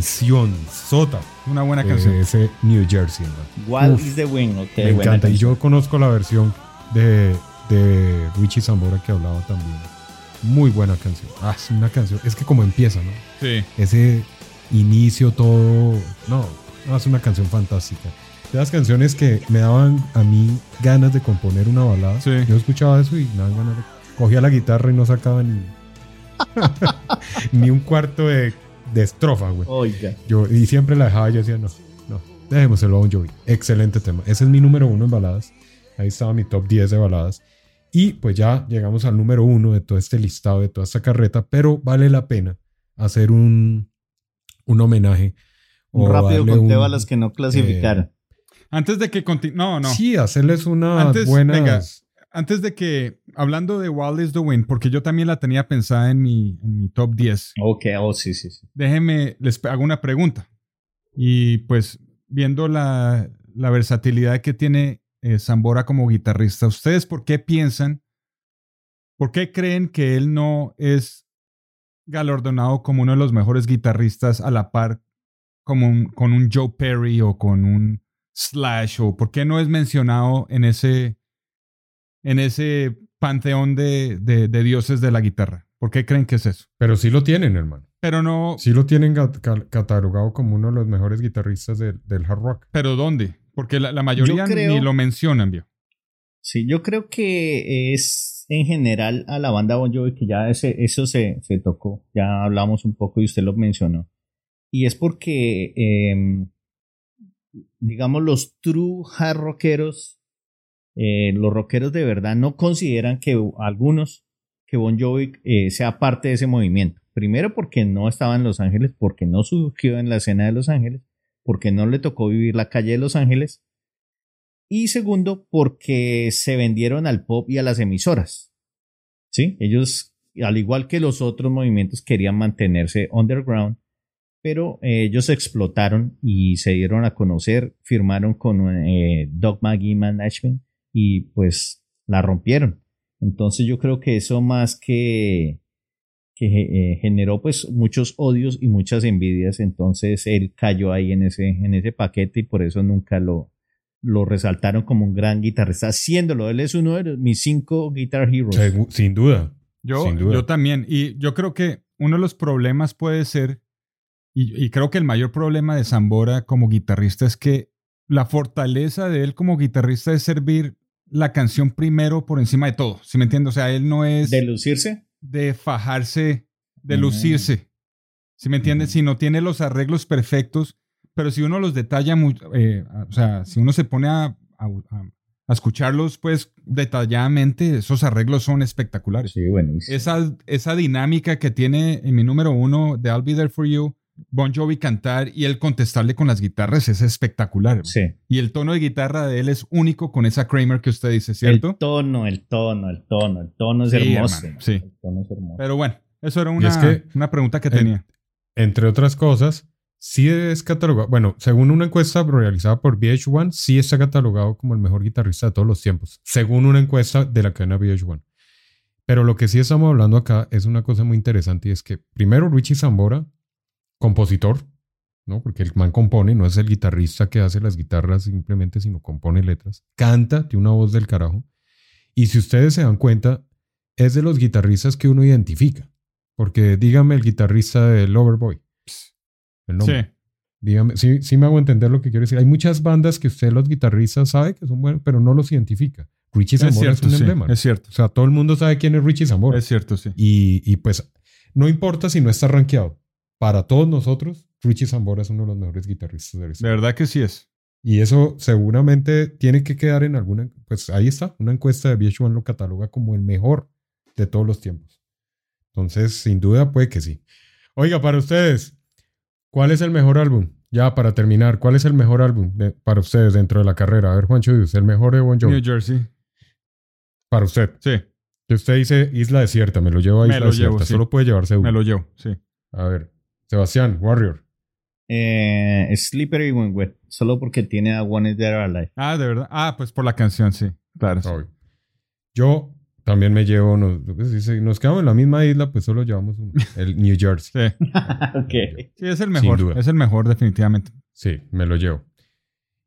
[SPEAKER 3] Canción sota.
[SPEAKER 4] Una buena
[SPEAKER 3] de
[SPEAKER 4] canción.
[SPEAKER 3] ese New Jersey. man.
[SPEAKER 5] Wild
[SPEAKER 3] Uf,
[SPEAKER 5] is the wind. ok,
[SPEAKER 3] me
[SPEAKER 5] buena
[SPEAKER 3] encanta. Y
[SPEAKER 5] canción.
[SPEAKER 3] yo conozco la versión de, de Richie Zambora que hablaba también. Muy buena canción. Ah, es una canción. Es que como empieza, ¿no?
[SPEAKER 4] Sí.
[SPEAKER 3] Ese inicio todo. No, no, es una canción fantástica. De las canciones que me daban a mí ganas de componer una balada.
[SPEAKER 4] Sí.
[SPEAKER 3] Yo escuchaba eso y me daban ganas de. Cogía la guitarra y no sacaba ni. Ni un cuarto de, de estrofa, güey.
[SPEAKER 5] Oiga.
[SPEAKER 3] Yo, y siempre la dejaba, yo decía, no, no, dejémoselo a Bon Jovi. Excelente tema. Ese es mi número uno en baladas. Ahí estaba mi top 10 de baladas. Y pues ya llegamos al número uno de todo este listado, de toda esta carreta, pero vale la pena hacer un, un homenaje.
[SPEAKER 5] Un
[SPEAKER 3] o
[SPEAKER 5] rápido conteo
[SPEAKER 3] un-
[SPEAKER 5] a los que no clasificaron.
[SPEAKER 4] Antes de que continúe. No, no.
[SPEAKER 3] Sí, hacerles buenas...
[SPEAKER 4] venga, Antes de que, hablando de Wild is the Wind, porque yo también la tenía pensada en mi, en mi top 10.
[SPEAKER 5] Ok, oh, sí, sí, sí.
[SPEAKER 4] Déjenme, les hago una pregunta. Y pues, viendo la, la versatilidad que tiene eh, Zambora como guitarrista, ¿ustedes por qué piensan, por qué creen que él no es galardonado como uno de los mejores guitarristas a la par como un- con un Joe Perry o con un Slash? ¿O por qué no es mencionado en ese, en ese panteón de, de- de dioses de la guitarra? ¿Por qué creen que es eso?
[SPEAKER 3] Pero sí lo tienen, hermano.
[SPEAKER 4] Pero no,
[SPEAKER 3] Sí lo tienen ga- ca- catalogado como uno de los mejores guitarristas del- del hard rock.
[SPEAKER 4] ¿Pero dónde? Porque la, la mayoría
[SPEAKER 5] Yo creo-
[SPEAKER 4] ni lo mencionan, vio.
[SPEAKER 5] Sí, yo creo que es en general a la banda Bon Jovi que ya ese, eso se, se tocó, ya hablamos un poco y usted lo mencionó. Y es porque, em, digamos, los true hard rockeros, eh, los rockeros de verdad no consideran que algunos, que Bon Jovi eh, sea parte de ese movimiento. Primero porque no estaba en Los Ángeles, porque no surgió en la escena de Los Ángeles, porque no le tocó vivir la calle de Los Ángeles y segundo, porque se vendieron al pop y a las emisoras. ¿Sí? Ellos, al igual que los otros movimientos, querían mantenerse underground, pero eh, ellos explotaron y se dieron a conocer, firmaron con eh, Doug McGee Management y pues la rompieron. Entonces yo creo que eso más que, que eh, generó pues muchos odios y muchas envidias, entonces él cayó ahí en ese, en ese paquete y por eso nunca lo, lo resaltaron como un gran guitarrista, haciéndolo. Él es uno de los- mis cinco Guitar Heroes.
[SPEAKER 3] Sin duda.
[SPEAKER 4] Yo,
[SPEAKER 3] Sin duda.
[SPEAKER 4] yo también. Y yo creo que uno de los problemas puede ser, y, y creo que el mayor problema de Zambora como guitarrista es que la fortaleza de él como guitarrista es servir la canción primero por encima de todo. ¿Sí me entiendes? O sea, él no es
[SPEAKER 5] ¿De lucirse?
[SPEAKER 4] de fajarse, de
[SPEAKER 5] Mm.
[SPEAKER 4] lucirse. ¿Sí me entiendes?
[SPEAKER 3] Ujú.
[SPEAKER 4] Si no tiene los arreglos perfectos, pero si uno los detalla, eh, o sea, si uno se pone a, a- a- a escucharlos, pues detalladamente, esos arreglos son espectaculares.
[SPEAKER 5] Sí, buenísimo.
[SPEAKER 4] Esa, esa dinámica que tiene en mi número uno de I'll Be There For You, Bon Jovi cantar y él contestarle con las guitarras es espectacular.
[SPEAKER 5] Sí.
[SPEAKER 4] Y el tono de guitarra de él es único con esa Kramer que usted dice, ¿cierto?
[SPEAKER 5] El tono, el tono, el tono, el tono es
[SPEAKER 4] Sí,
[SPEAKER 5] hermoso.
[SPEAKER 4] hermano, sí.
[SPEAKER 5] El tono es hermoso.
[SPEAKER 4] Pero bueno, eso era una,
[SPEAKER 3] es que-
[SPEAKER 4] una pregunta que tenía.
[SPEAKER 3] Entre otras cosas, sí es catalogado, bueno, según una encuesta realizada por VH1, sí está catalogado como el mejor guitarrista de todos los tiempos, según una encuesta de la cadena VH1. Pero lo que sí estamos hablando acá es una cosa muy interesante y es que primero Richie Zambora, compositor, ¿no? Porque el man compone, no es el guitarrista que hace las guitarras simplemente, sino compone letras. Canta, tiene una voz del carajo. Y si ustedes se dan cuenta, es de los guitarristas que uno identifica. Porque dígame el guitarrista de Loverboy. El nombre.
[SPEAKER 4] Sí.
[SPEAKER 3] Dígame, sí, sí me hago entender lo que quiero decir. Hay muchas bandas que usted, los guitarristas, sabe que son buenos, pero no los identifica. Richie
[SPEAKER 4] Es
[SPEAKER 3] Zambora es, un
[SPEAKER 4] sí,
[SPEAKER 3] emblema.
[SPEAKER 4] es cierto.
[SPEAKER 3] O sea, todo el mundo sabe quién es Richie Zambora.
[SPEAKER 4] Es cierto, sí.
[SPEAKER 3] Y, y pues, no importa si no está rankeado. Para todos nosotros, Richie Zambora es uno de los mejores guitarristas de la
[SPEAKER 4] De verdad que sí es.
[SPEAKER 3] Y eso seguramente tiene que quedar en alguna. Pues ahí está. Una encuesta de VH1 lo cataloga como el mejor de todos los tiempos. Entonces, sin duda, puede que sí. Oiga, para ustedes, ¿cuál es el mejor álbum? Ya para terminar, ¿cuál es el mejor álbum de- para ustedes dentro de la carrera? A ver, Juancho, ¿y usted el mejor de Bon Jovi?
[SPEAKER 4] New Jersey.
[SPEAKER 3] Para usted.
[SPEAKER 4] Sí,
[SPEAKER 3] Que usted dice Isla Desierta, me lo llevo a
[SPEAKER 4] Me
[SPEAKER 3] Isla
[SPEAKER 4] lo
[SPEAKER 3] Desierta.
[SPEAKER 4] llevo, sí.
[SPEAKER 3] Solo puede llevarse uno.
[SPEAKER 4] me lo llevo, sí.
[SPEAKER 3] A ver, Sebastián, Warrior.
[SPEAKER 5] Eh, Slippery When Wet, solo porque tiene a One Is There Alive.
[SPEAKER 4] Ah, de verdad. Ah, pues por la canción, sí. Claro. sí.
[SPEAKER 3] Yo también me llevo, nos, pues, si se- nos quedamos en la misma isla, pues solo llevamos uno, el New Jersey.
[SPEAKER 4] Sí.
[SPEAKER 5] ok.
[SPEAKER 4] Sí, es el mejor.
[SPEAKER 3] duda.
[SPEAKER 4] Es el mejor, definitivamente.
[SPEAKER 3] Sí, me lo llevo.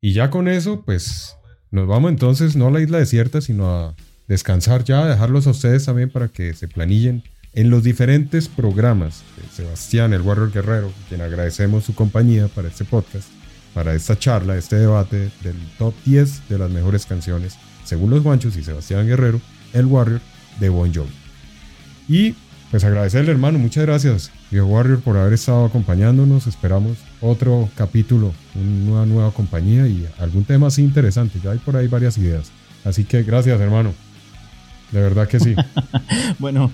[SPEAKER 3] Y ya con eso, pues nos vamos entonces no a la isla desierta, sino a descansar ya, a dejarlos a ustedes también para que se planillen en los diferentes programas de Sebastián, el Warrior Guerrero, quien agradecemos su compañía para este podcast, para esta charla, este debate del top 10 de las mejores canciones, según los guanchos y Sebastián Guerrero, el Warrior de Bon Jovi. Y pues agradecerle, hermano. Muchas gracias, Viejo Warrior, por haber estado acompañándonos. Esperamos otro capítulo, una nueva compañía y algún tema así interesante. Ya hay por ahí varias ideas. Así que gracias, hermano. De verdad que sí.
[SPEAKER 5] Bueno,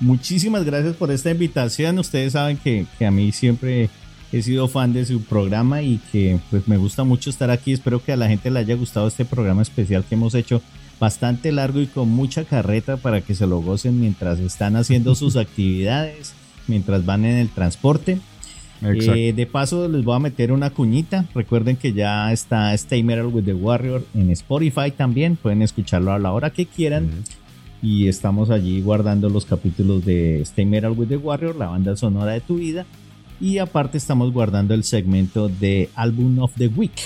[SPEAKER 5] muchísimas gracias por esta invitación. Ustedes saben que, que a mí siempre he sido fan de su programa y que pues me gusta mucho estar aquí. Espero que a la gente le haya gustado este programa especial que hemos hecho bastante largo y con mucha carreta para que se lo gocen mientras están haciendo sus actividades, mientras van en el transporte. Eh, de paso les voy a meter una cuñita. Recuerden que ya está Stay Metal with the Warrior en Spotify también. Pueden escucharlo a la hora que quieran. Y estamos allí guardando los capítulos de Stay Metal with the Warrior, la banda sonora de tu vida. Y aparte estamos guardando el segmento de Album of the Week.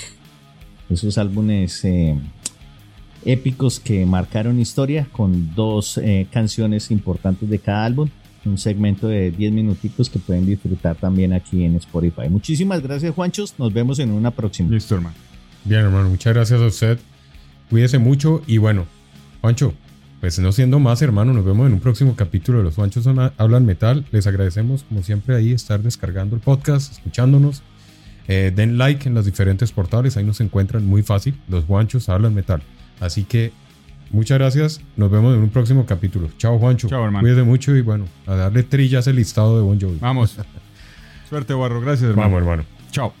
[SPEAKER 5] Esos álbumes eh, épicos que marcaron historia con dos eh, canciones importantes de cada álbum. Un segmento de 10 minuticos que pueden disfrutar también aquí en Spotify. Muchísimas gracias, Juanchos. Nos vemos en una próxima.
[SPEAKER 4] Listo, hermano.
[SPEAKER 3] Bien, hermano, muchas gracias a usted. Cuídese mucho y bueno, Juancho, pues no siendo más, hermano, nos vemos en un próximo capítulo de Los Juanchos Son- Hablan Metal. Les agradecemos, como siempre, ahí estar descargando el podcast, escuchándonos. Eh, den like en los diferentes portales, ahí nos encuentran muy fácil. Los Juanchos Hablan Metal. Así que muchas gracias, nos vemos en un próximo capítulo. Chao, Juancho.
[SPEAKER 4] Chao, hermano.
[SPEAKER 3] Cuídese mucho y bueno, a darle trillas el listado de Bon Jovi.
[SPEAKER 4] Vamos. Suerte, Barro. Gracias, hermano.
[SPEAKER 3] Vamos, hermano.
[SPEAKER 4] Chao.